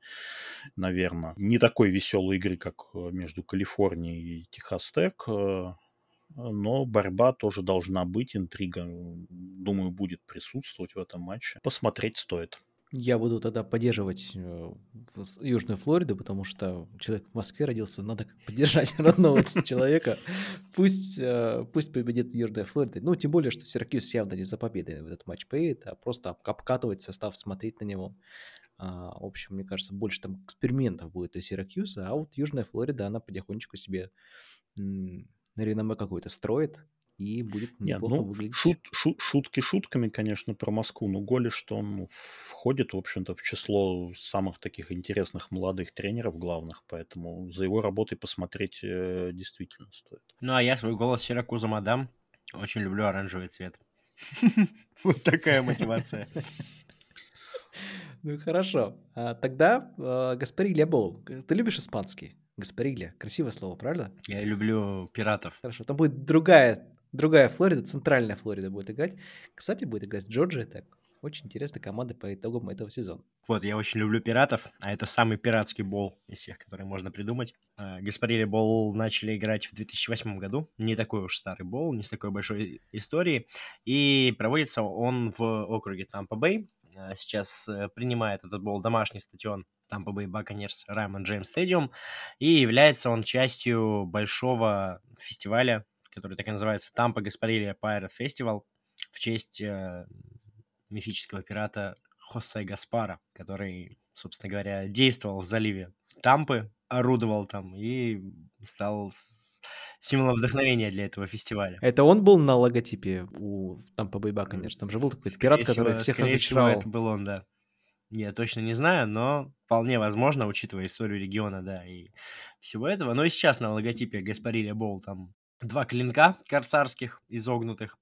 наверное. Не такой веселой игры, как э, между Калифорнией и Техас Тек, э, но борьба тоже должна быть, интрига, думаю, будет присутствовать в этом матче. Посмотреть стоит. Я буду тогда поддерживать э, Южную Флориду, потому что человек в Москве родился, надо поддержать родного человека. Пусть, э, пусть победит Южная Флорида. Ну, тем более, что Сиракьюз явно не за победой в этот матч поедет, а просто обкатывать состав, смотреть на него. А, в общем, мне кажется, больше там экспериментов будет у Сиракьюза, а вот Южная Флорида, она потихонечку себе реноме какое-то строит, и будет неплохо Нет, ну, выглядеть. Шут, шут, шутки шутками, конечно, про Москву, но Голи, что он входит, в общем-то, в число самых таких интересных молодых тренеров главных, поэтому за его работой посмотреть э, действительно стоит. Ну, а я свой голос Сиракуза Мадам. Очень люблю оранжевый цвет. Вот такая мотивация. Ну, хорошо. А, тогда э, Гаспарилья Боул. Ты любишь испанский? Гаспарилья. Красивое слово, правда? Я люблю пиратов. Хорошо. Там будет другая другая Флорида, центральная Флорида будет играть. Кстати, будет играть Джорджия так. Очень интересная команда по итогам этого сезона. Вот, я очень люблю пиратов, а это самый пиратский бол из всех, которые можно придумать. Гаспарили Бол начали играть в 2008 году. Не такой уж старый бол, не с такой большой историей. И проводится он в округе Тампа-Бэй. Сейчас э, принимает этот бол домашний стадион Тампа Бэй Баконерс Раймонд Джеймс Стадиум. И является он частью большого фестиваля который так и называется Тампа Гаспарилья Pirate Festival в честь э, мифического пирата Хосе Гаспара, который, собственно говоря, действовал в заливе Тампы, орудовал там и стал символом вдохновения для этого фестиваля. Это он был на логотипе у Тампа Бейба, конечно. Там же был такой пират, всего, который всех разочаровал. это был он, да. Я точно не знаю, но вполне возможно, учитывая историю региона, да, и всего этого. Но и сейчас на логотипе Гаспарилия Бол там два клинка корсарских изогнутых.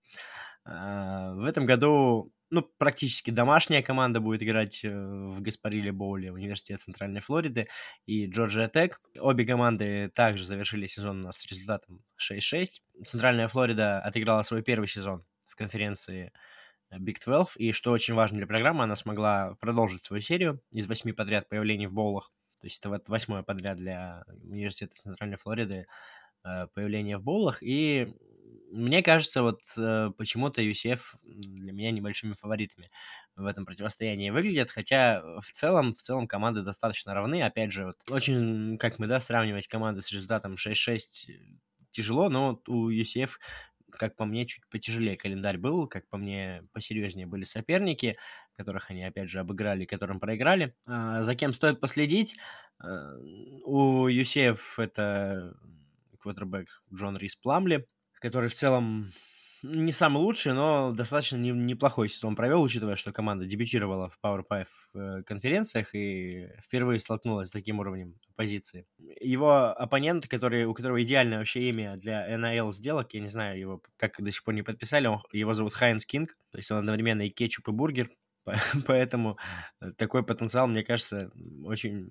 А, в этом году ну, практически домашняя команда будет играть э, в Гаспариле Боуле, университет Центральной Флориды и Джорджия Тек. Обе команды также завершили сезон у нас с результатом 6-6. Центральная Флорида отыграла свой первый сезон в конференции Big 12, и что очень важно для программы, она смогла продолжить свою серию из восьми подряд появлений в боулах. То есть это вот восьмое подряд для университета Центральной Флориды появление в боулах. И мне кажется, вот э, почему-то UCF для меня небольшими фаворитами в этом противостоянии выглядят, хотя в целом, в целом команды достаточно равны. Опять же, вот очень, как мы, да, сравнивать команды с результатом 6-6 тяжело, но вот у UCF как по мне, чуть потяжелее календарь был, как по мне, посерьезнее были соперники, которых они, опять же, обыграли, которым проиграли. А, за кем стоит последить? У UCF это квотербек Джон Рис Пламли, который в целом не самый лучший, но достаточно не, неплохой сезон провел, учитывая, что команда дебютировала в Power 5 э, конференциях и впервые столкнулась с таким уровнем позиции. Его оппонент, который, у которого идеальное вообще имя для NIL сделок, я не знаю его, как до сих пор не подписали, он, его зовут Хайнс Кинг, то есть он одновременно и кетчуп, и бургер, поэтому такой потенциал, мне кажется, очень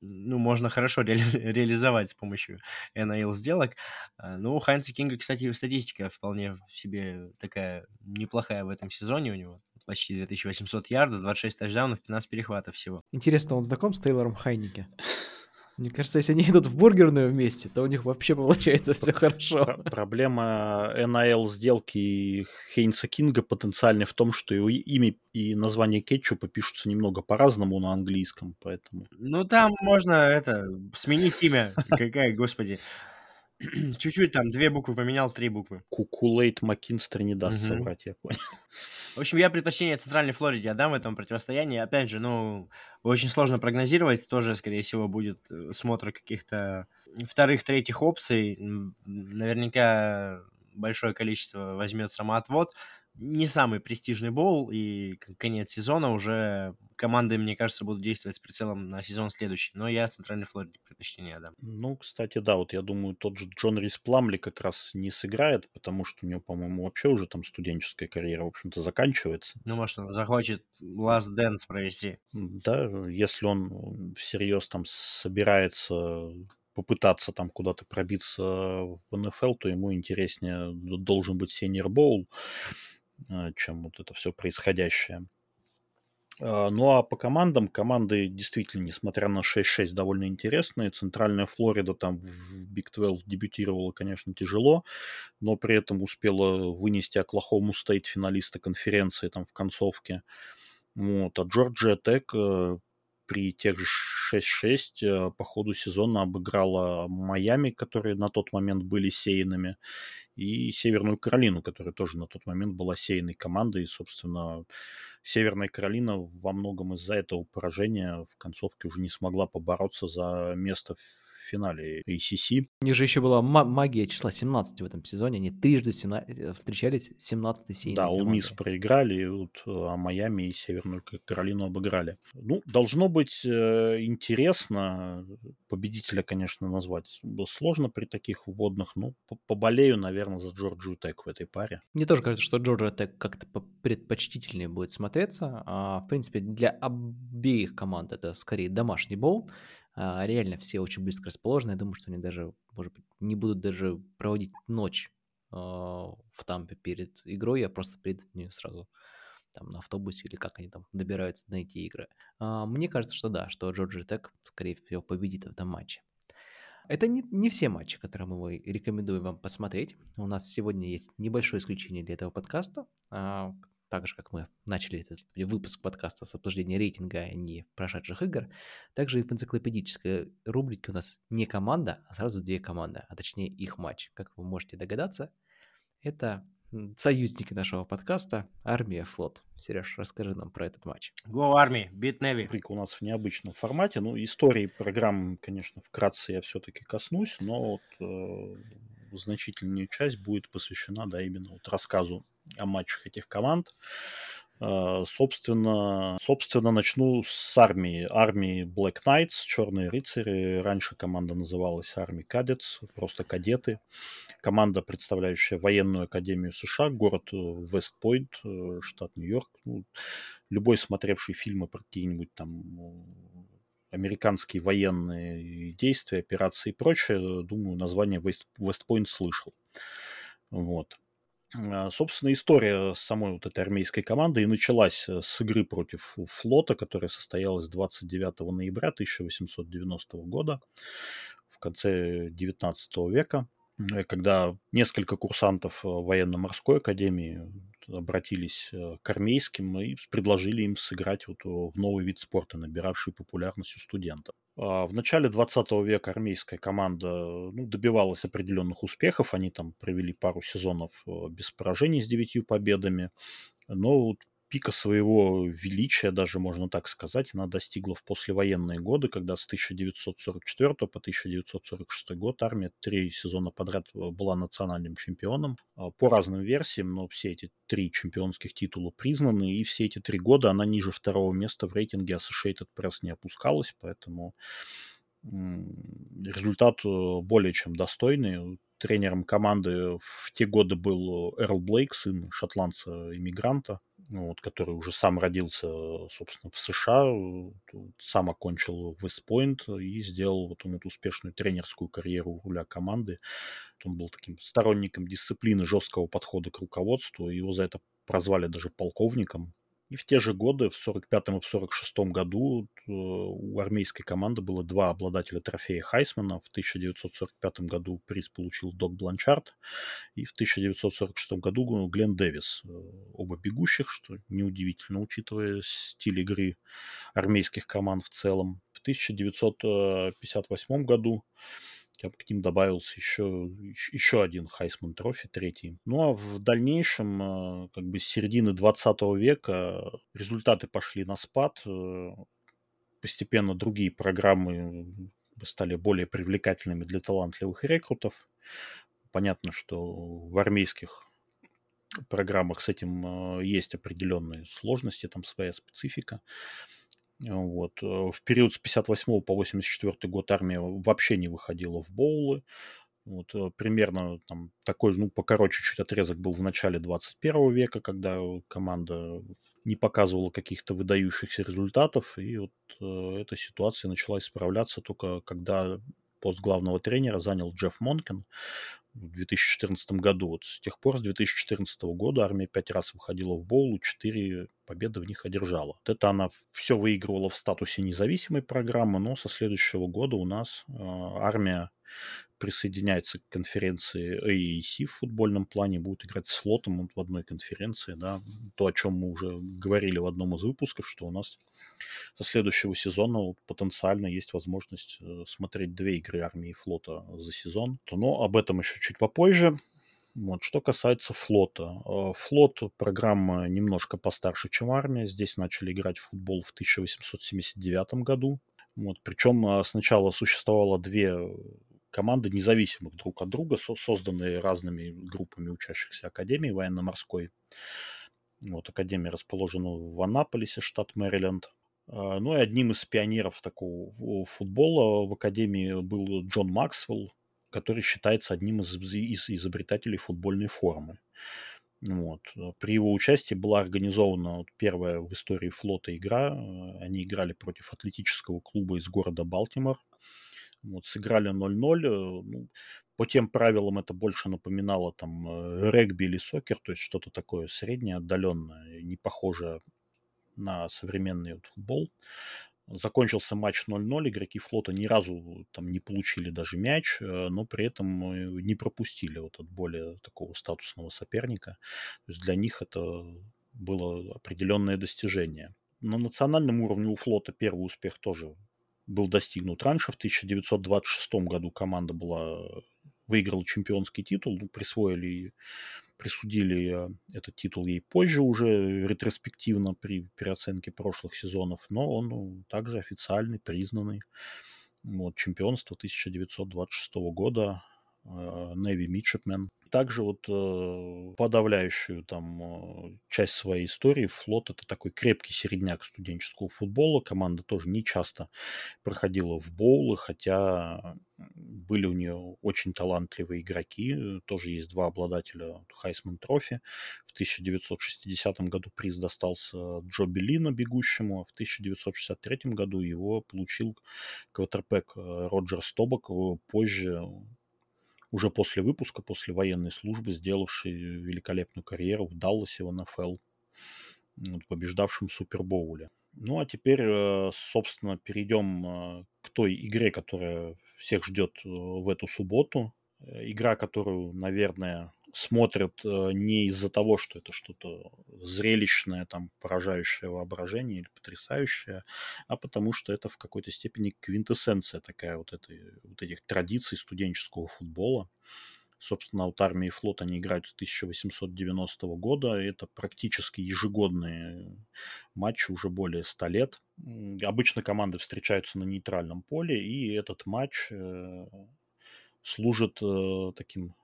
ну, можно хорошо ре- реализовать с помощью NIL сделок. А, ну, у Хайнца Кинга, кстати, статистика вполне в себе такая неплохая в этом сезоне у него. Почти 2800 ярдов, 26 тачдаунов, 15 перехватов всего. Интересно, он знаком с Тейлором Хайнике? Мне кажется, если они идут в бургерную вместе, то у них вообще получается все хорошо. Проблема NIL сделки Хейнса Кинга потенциальная в том, что его имя и название кетчупа пишутся немного по-разному на английском, поэтому... Ну, там можно это сменить имя. Какая, господи. Чуть-чуть там, две буквы поменял, три буквы. Кукулейт Макинстер не даст угу. соврать, я понял. В общем, я предпочтение Центральной Флориде отдам в этом противостоянии. Опять же, ну, очень сложно прогнозировать. Тоже, скорее всего, будет э, смотр каких-то вторых, третьих опций. Наверняка большое количество возьмет самоотвод не самый престижный боул, и конец сезона уже команды, мне кажется, будут действовать с прицелом на сезон следующий. Но я Центральной Флориде предпочтение дам. Ну, кстати, да, вот я думаю, тот же Джон Рис Пламли как раз не сыграет, потому что у него, по-моему, вообще уже там студенческая карьера, в общем-то, заканчивается. Ну, может, он захочет Last Dance провести. Да, если он всерьез там собирается попытаться там куда-то пробиться в НФЛ, то ему интереснее должен быть сеньор боул. Э, чем вот это все происходящее. А, ну а по командам, команды действительно, несмотря на 6-6, довольно интересные. Центральная Флорида там в Big 12 дебютировала, конечно, тяжело, но при этом успела вынести Оклахому Стейт финалиста конференции там в концовке. Вот. А Джорджия Тек э, при тех же 6-6 э, по ходу сезона обыграла Майами, которые на тот момент были сеянными, и Северную Каролину, которая тоже на тот момент была сеянной командой. И, собственно, Северная Каролина во многом из-за этого поражения в концовке уже не смогла побороться за место финале ACC. У них же еще была магия числа 17 в этом сезоне. Они трижды 17... Э, встречались 17-й серии. Да, у Мисс проиграли, вот, а Майами и Северную Каролину обыграли. Ну, должно быть э, интересно. Победителя, конечно, назвать сложно при таких вводных, но поболею, наверное, за Джорджию Тек в этой паре. Мне тоже кажется, что Джорджия Тек как-то предпочтительнее будет смотреться. А, в принципе, для обеих команд это скорее домашний бол. А, реально все очень близко расположены. Я думаю, что они даже, может быть, не будут даже проводить ночь а, в Тампе перед игрой, а просто приедут не сразу там на автобусе или как они там добираются на эти игры. А, мне кажется, что да, что Джорджи Тек, скорее всего, победит в этом матче. Это не, не все матчи, которые мы рекомендуем вам посмотреть. У нас сегодня есть небольшое исключение для этого подкаста так же, как мы начали этот выпуск подкаста с обсуждения рейтинга, а не прошедших игр, также и в энциклопедической рубрике у нас не команда, а сразу две команды, а точнее их матч. Как вы можете догадаться, это союзники нашего подкаста Армия Флот. Сереж, расскажи нам про этот матч. Go Army, beat Navy. Рубрика у нас в необычном формате. Ну, истории программы, конечно, вкратце я все-таки коснусь, но вот э, значительную часть будет посвящена, да, именно вот рассказу о матчах этих команд. Uh, собственно, собственно, начну с армии. Армии Black Knights, Черные рыцари. Раньше команда называлась Army Cadets, просто кадеты. Команда, представляющая военную академию США, город Вестпойнт, э, штат Нью-Йорк. Ну, любой смотревший фильмы про какие-нибудь там американские военные действия, операции и прочее, думаю, название Вестпойнт слышал. Вот. А, собственно, история самой вот этой армейской команды и началась э, с игры против флота, которая состоялась 29 ноября 1890 года в конце 19 века. когда несколько курсантов военно-морской академии обратились к армейским и предложили им сыграть вот в новый вид спорта, набиравший популярность у студентов. А в начале 20 века армейская команда ну, добивалась определенных успехов. Они там провели пару сезонов без поражений с девятью победами. Но вот пика своего величия, даже можно так сказать, она достигла в послевоенные годы, когда с 1944 по 1946 год армия три сезона подряд э, была национальным чемпионом. А, по разным версиям, но все эти три чемпионских титула признаны, и все эти три года она ниже второго места в рейтинге Associated Press не опускалась, поэтому результат э, более чем достойный тренером команды в те годы был Эрл Блейк, сын шотландца-иммигранта, вот, который уже сам родился, собственно, в США, сам окончил Вестпойнт и сделал вот, вот успешную тренерскую карьеру у руля команды. Он был таким сторонником дисциплины, жесткого подхода к руководству. Его за это прозвали даже полковником. И в те же годы, в 45-м и в 46-м году, э, у армейской команды было два обладателя трофея Хайсмана. В 1945 году приз получил Док Бланчард, и в 1946 году Глен Дэвис. Э, оба бегущих, что неудивительно, учитывая стиль игры армейских команд в целом. В 1958 году я бы к ним добавился еще, еще один Хайсман Трофи, третий. Ну а в дальнейшем, э, как бы с середины 20 века результаты пошли на спад. Э, постепенно другие программы стали более привлекательными для талантливых рекрутов. Понятно, что в армейских программах с этим э, есть определенные сложности, там своя специфика. Вот. Э, в период с 58 по 84 год армия вообще не выходила в боулы. Вот, э, примерно там, такой ну, покороче чуть отрезок был в начале 21 века, когда команда не показывала каких-то выдающихся результатов, и вот э, эта ситуация начала исправляться только когда пост главного тренера занял Джефф Монкин в 2014 году. Вот с тех пор, с 2014 года армия пять раз выходила в боул, четыре победы в них одержала. Вот это она все выигрывала в статусе независимой программы, но со следующего года у нас э, армия присоединяется к конференции AEC в футбольном плане, будет играть с флотом в одной конференции, да, то, о чем мы уже говорили в одном из выпусков, что у нас со следующего сезона вот, потенциально есть возможность э, смотреть две игры армии флота за сезон. Но об этом еще чуть попозже. Вот. Что касается флота. Э, флот – программа немножко постарше, чем армия. Здесь начали играть в футбол в 1879 году. Вот. Причем э, сначала существовало две команды, независимых друг от друга, созданные разными группами учащихся Академии военно-морской. Вот, Академия расположена в Анаполисе, штат Мэриленд. А, ну и одним из пионеров такого футбола в Академии был Джон Максвелл, который считается одним из, из изобретателей футбольной формы. Вот. При его участии была организована первая в истории флота игра. Они играли против атлетического клуба из города Балтимор. Вот, сыграли 0-0. Э, ну, по тем правилам это больше напоминало там э, регби или сокер, то есть что-то такое среднее, отдаленное, не похожее на современный вот футбол. Закончился матч 0-0, игроки флота ни разу там не получили даже мяч, э, но при этом не пропустили вот от более такого статусного соперника. То есть для них это было определенное достижение. На национальном уровне у флота первый успех тоже был достигнут раньше. В 1926 году команда была выиграла чемпионский титул, ну, присвоили, присудили э, этот титул ей позже уже ретроспективно при переоценке прошлых сезонов, но он ну, также официальный, признанный. Вот, чемпионство 1926 года Navy Midshipmen. Также вот э, подавляющую там э, часть своей истории флот это такой крепкий середняк студенческого футбола. Команда тоже не часто проходила в боулы, хотя были у нее очень талантливые игроки. Тоже есть два обладателя Хайсман Трофи. В 1960 году приз достался Джо Беллино, бегущему, а в 1963 году его получил квотербек э, Роджер Стобак. Позже уже после выпуска, после военной службы, сделавший великолепную карьеру в Далласе в НФЛ, побеждавший в Супербоуле. Ну а теперь, э, собственно, перейдем э, к той игре, которая всех ждет э, в эту субботу. Игра, которую, наверное, смотрят э, не из-за того, что это что-то зрелищное, там, поражающее воображение или потрясающее, а потому что это в какой-то степени квинтэссенция такая вот, этой, вот этих традиций студенческого футбола. Собственно, вот армия и флот, они играют с 1890 года. Это практически ежегодные матчи уже более 100 лет. Обычно команды встречаются на нейтральном поле, и этот матч э, служит э, таким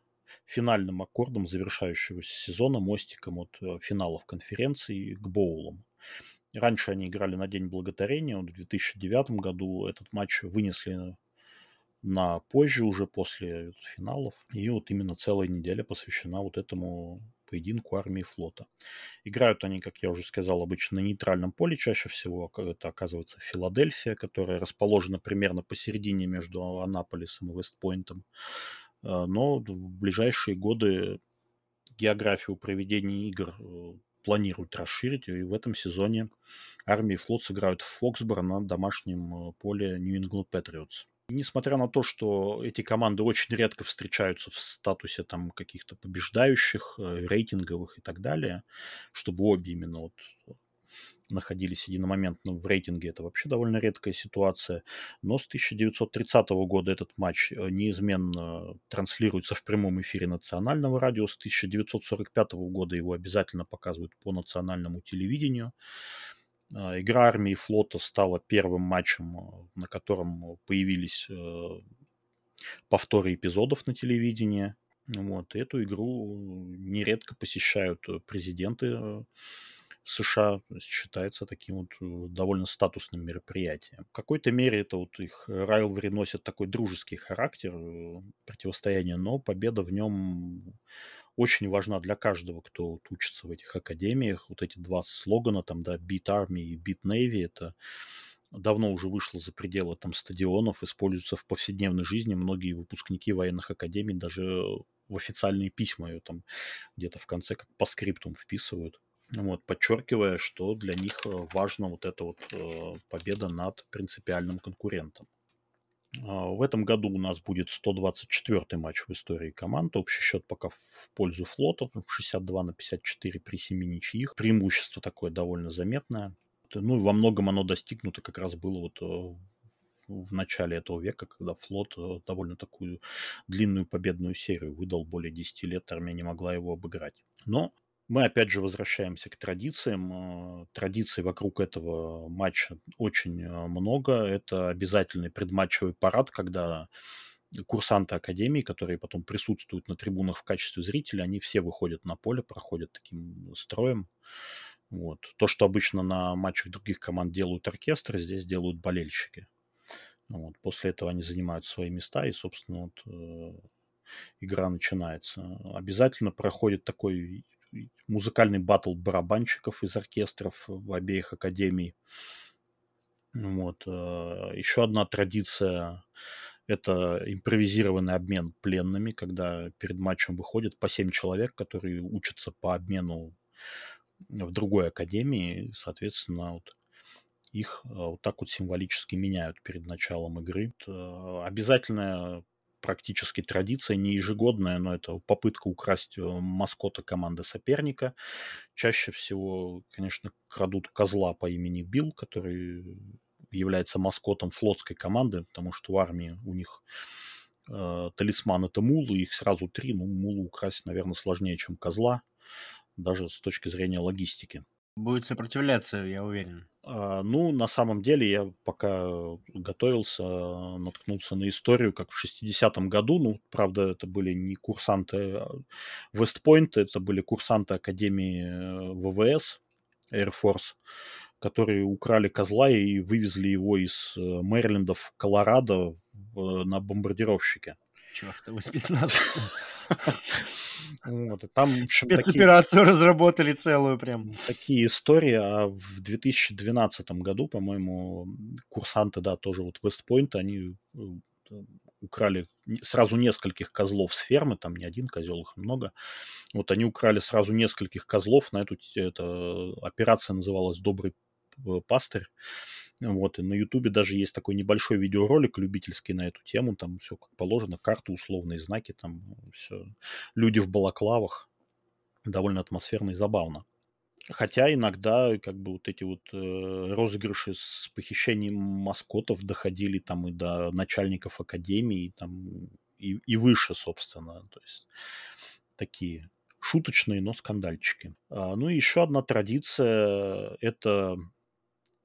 финальным аккордом завершающегося сезона, мостиком от э, финалов конференции к боулам. Раньше они играли на День Благодарения, в 2009 году этот матч вынесли на позже, уже после финалов. И вот именно целая неделя посвящена вот этому поединку армии и флота. Играют они, как я уже сказал, обычно на нейтральном поле чаще всего. Это оказывается Филадельфия, которая расположена примерно посередине между Анаполисом и Вестпойнтом. А, но в ближайшие годы географию проведения игр э, планируют расширить, и в этом сезоне армия и флот сыграют в Фоксборо на домашнем э, поле New England Patriots. Несмотря на то, что эти команды очень редко встречаются в статусе там каких-то побеждающих, э, рейтинговых и так далее, чтобы обе именно вот находились единомоментно в рейтинге, это вообще довольно редкая ситуация. Но с 1930 года этот матч э, неизменно транслируется в прямом эфире национального радио. С 1945 года его обязательно показывают по национальному телевидению. А, игра армии и флота стала первым матчем, а, на котором появились э, повторы эпизодов на телевидении. Вот. Эту игру нередко посещают президенты э, США считается таким вот э, довольно статусным мероприятием. В какой-то мере это вот их райлвери носит такой дружеский характер противостояния, но победа в нем очень важна для каждого, кто вот учится в этих академиях. Вот эти два слогана, там, да, Beat Army и Beat Navy, это давно уже вышло за пределы там стадионов, используются в повседневной жизни. Многие выпускники военных академий даже в официальные письма ее там где-то в конце как по скриптум вписывают. Вот, подчеркивая, что для них э, важна вот эта вот э, победа над принципиальным конкурентом. А, в этом году у нас будет 124-й матч в истории команд. Общий счет пока в пользу флота. 62 на 54 при 7 ничьих. Преимущество такое довольно заметное. Ну, во многом оно достигнуто как раз было вот э, в начале этого века, когда флот довольно такую длинную победную серию выдал. Более 10 лет не могла его обыграть. Но мы опять же возвращаемся к традициям. Э, традиций вокруг этого матча очень э, много. Это обязательный предматчевый парад, когда курсанты академии, которые потом присутствуют на трибунах в качестве зрителей, они все выходят на поле, проходят таким строем. Вот. То, что обычно на матчах других команд делают оркестры, здесь делают болельщики. Вот. После этого они занимают свои места, и, собственно, вот, э, игра начинается. Обязательно проходит такой музыкальный батл барабанщиков из оркестров в обеих академий. Вот. Э, Еще одна традиция – это импровизированный обмен пленными, когда перед матчем выходит по 7 человек, которые учатся по обмену в другой академии. Соответственно, вот их э, вот так вот символически меняют перед началом игры. Э, обязательная практически традиция, не ежегодная, но это попытка украсть э, маскота команды соперника. Чаще всего, конечно, крадут козла по имени Билл, который является маскотом флотской команды, потому что в армии у них э, талисман это мулы, их сразу три, ну, мулу украсть, наверное, сложнее, чем козла, даже с точки зрения логистики. Будет сопротивляться, я уверен. А, ну, на самом деле, я пока готовился, наткнулся на историю, как в 60-м году, ну, правда, это были не курсанты Вестпойнта, это были курсанты Академии э, ВВС, Air Force, которые украли козла и вывезли его из э, Мэриленда в Колорадо на бомбардировщике. Чертовы спецназовцы. Вот, там, Спецоперацию такие, разработали целую прям. Такие истории, а в 2012 году, по-моему, курсанты, да, тоже вот Вестпойнта, они э, украли сразу нескольких козлов с фермы, там не один козел, их много. Вот они украли сразу нескольких козлов, на эту эта операция называлась «Добрый э, пастырь». Вот, и на Ютубе даже есть такой небольшой видеоролик любительский на эту тему, там все как положено, карты, условные знаки, там все, люди в балаклавах, довольно атмосферно и забавно. Хотя иногда как бы вот эти вот э, розыгрыши с похищением маскотов доходили там и до начальников академии, там и, и выше, собственно. То есть такие шуточные, но скандальчики. А, ну и еще одна традиция – это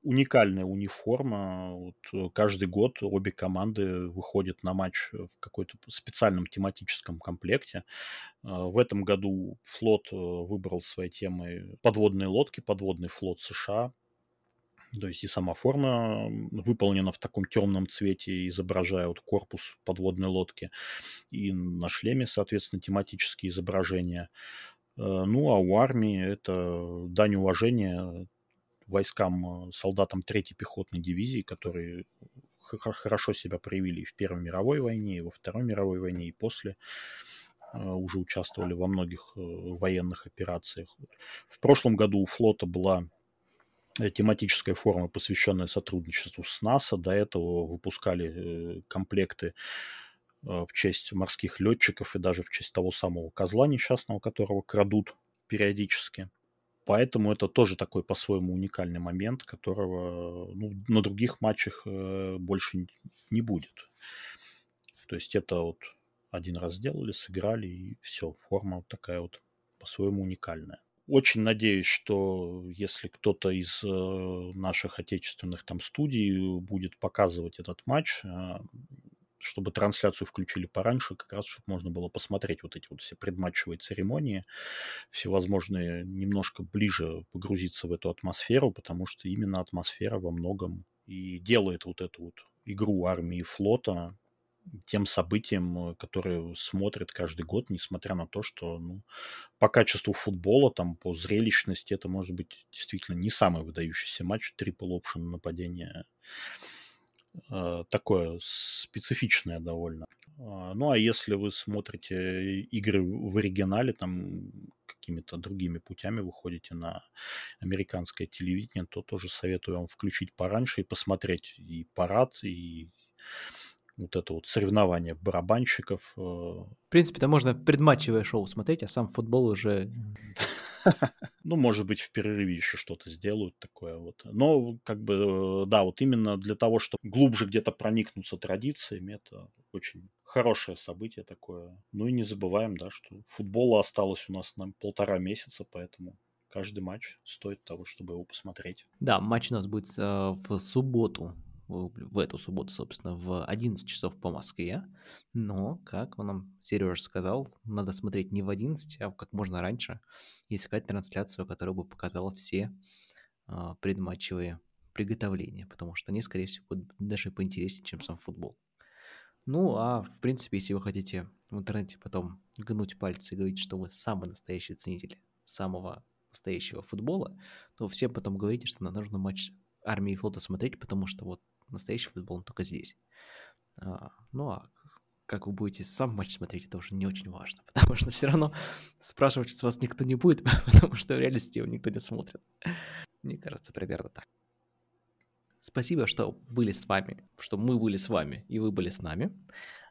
уникальная униформа. Вот э, каждый год обе команды выходят на матч в какой-то специальном тематическом комплекте. А, в этом году флот э, выбрал своей темой подводные лодки, подводный флот США. То есть и сама форма выполнена в таком темном цвете, изображая вот корпус подводной лодки. И на шлеме, соответственно, тематические изображения. Э, ну, а у армии это дань уважения войскам, э, солдатам 3-й пехотной дивизии, которые хорошо себя проявили в Первой мировой войне, и во Второй мировой войне, и после э, уже участвовали во многих военных операциях. В прошлом году у флота была Э, тематическая форма, посвященная сотрудничеству с НАСА. До этого выпускали э, комплекты э, в честь морских летчиков и даже в честь того самого козла несчастного, которого крадут периодически. Поэтому это тоже такой по-своему уникальный момент, которого ну, на других матчах больше не будет. То есть это вот один раз сделали, сыграли, и все, форма вот такая вот по-своему уникальная. Очень надеюсь, что если кто-то из э, наших отечественных там студий будет показывать этот матч, чтобы трансляцию включили пораньше, как раз, чтобы можно было посмотреть вот эти вот все предматчевые церемонии, всевозможные, немножко ближе погрузиться в эту атмосферу, потому что именно атмосфера во многом и делает вот эту вот игру армии и флота тем событиям, э, которые смотрят каждый год, несмотря на то, что ну, по качеству футбола, там, по зрелищности, это может быть действительно не самый выдающийся матч, трипл опшн нападение. Э, такое специфичное довольно. А, ну, а если вы смотрите игры в оригинале, там какими-то другими путями выходите на американское телевидение, то тоже советую вам включить пораньше и посмотреть и парад, и вот это вот соревнование барабанщиков. Э. В принципе-то можно предматчевое шоу смотреть, а сам футбол уже... Ну, может быть, в перерыве еще что-то сделают такое вот. Но, как бы, э, да, вот именно для того, чтобы глубже где-то проникнуться традициями, это очень хорошее событие такое. Ну и не забываем, да, что футбола осталось у нас на полтора месяца, поэтому каждый матч стоит того, чтобы его посмотреть. Да, матч у нас будет э, в субботу в эту субботу, собственно, в 11 часов по Москве. Но, как он нам Сереж сказал, надо смотреть не в 11, а как можно раньше и искать трансляцию, которая бы показала все э, предматчевые приготовления, потому что они, скорее всего, будут даже поинтереснее, чем сам футбол. Ну, а в принципе, если вы хотите в интернете потом гнуть пальцы и говорить, что вы самый настоящий ценитель самого настоящего футбола, то всем потом говорите, что нам нужно матч армии и флота смотреть, потому что вот настоящий футбол, он только здесь. А, ну а как вы будете сам матч смотреть, это уже не очень важно, потому что все равно спрашивать с вас никто не будет, потому что в реальности его никто не смотрит. Мне кажется, примерно так. Спасибо, что были с вами, что мы были с вами и вы были с нами.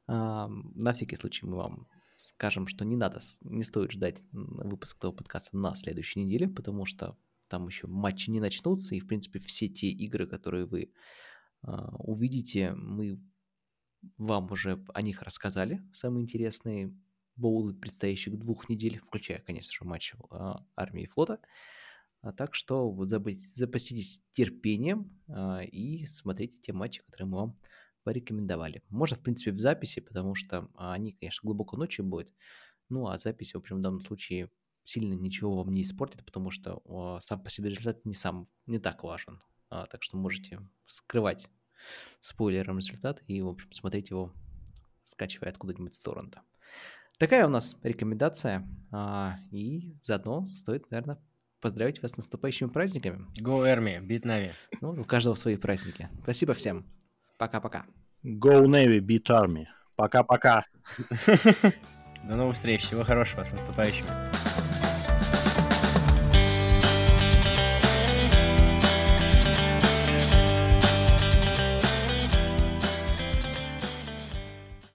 А, на всякий случай мы вам скажем, что не надо, не стоит ждать выпуск этого подкаста на следующей неделе, потому что там еще матчи не начнутся, и, в принципе, все те игры, которые вы увидите, мы вам уже о них рассказали, самые интересные боулы предстоящих двух недель, включая, конечно же, матч а, армии и флота. А так что запаститесь терпением и смотрите те матчи, которые мы вам порекомендовали. Можно, в принципе, в записи, потому что они, конечно, глубоко ночью будут. Ну, а запись, в общем, в данном случае сильно ничего вам не испортит, потому что сам по себе результат не сам, не так важен. А, так что можете скрывать спойлером результат и, в общем, смотреть его, скачивая откуда-нибудь с торрента. Такая у нас рекомендация. А, и заодно стоит, наверное, поздравить вас с наступающими праздниками. Go Army, beat Navy. Ну, у каждого свои праздники. Спасибо всем. Пока-пока. Go Navy, beat Army. Пока-пока. До новых встреч. Всего хорошего. С наступающими.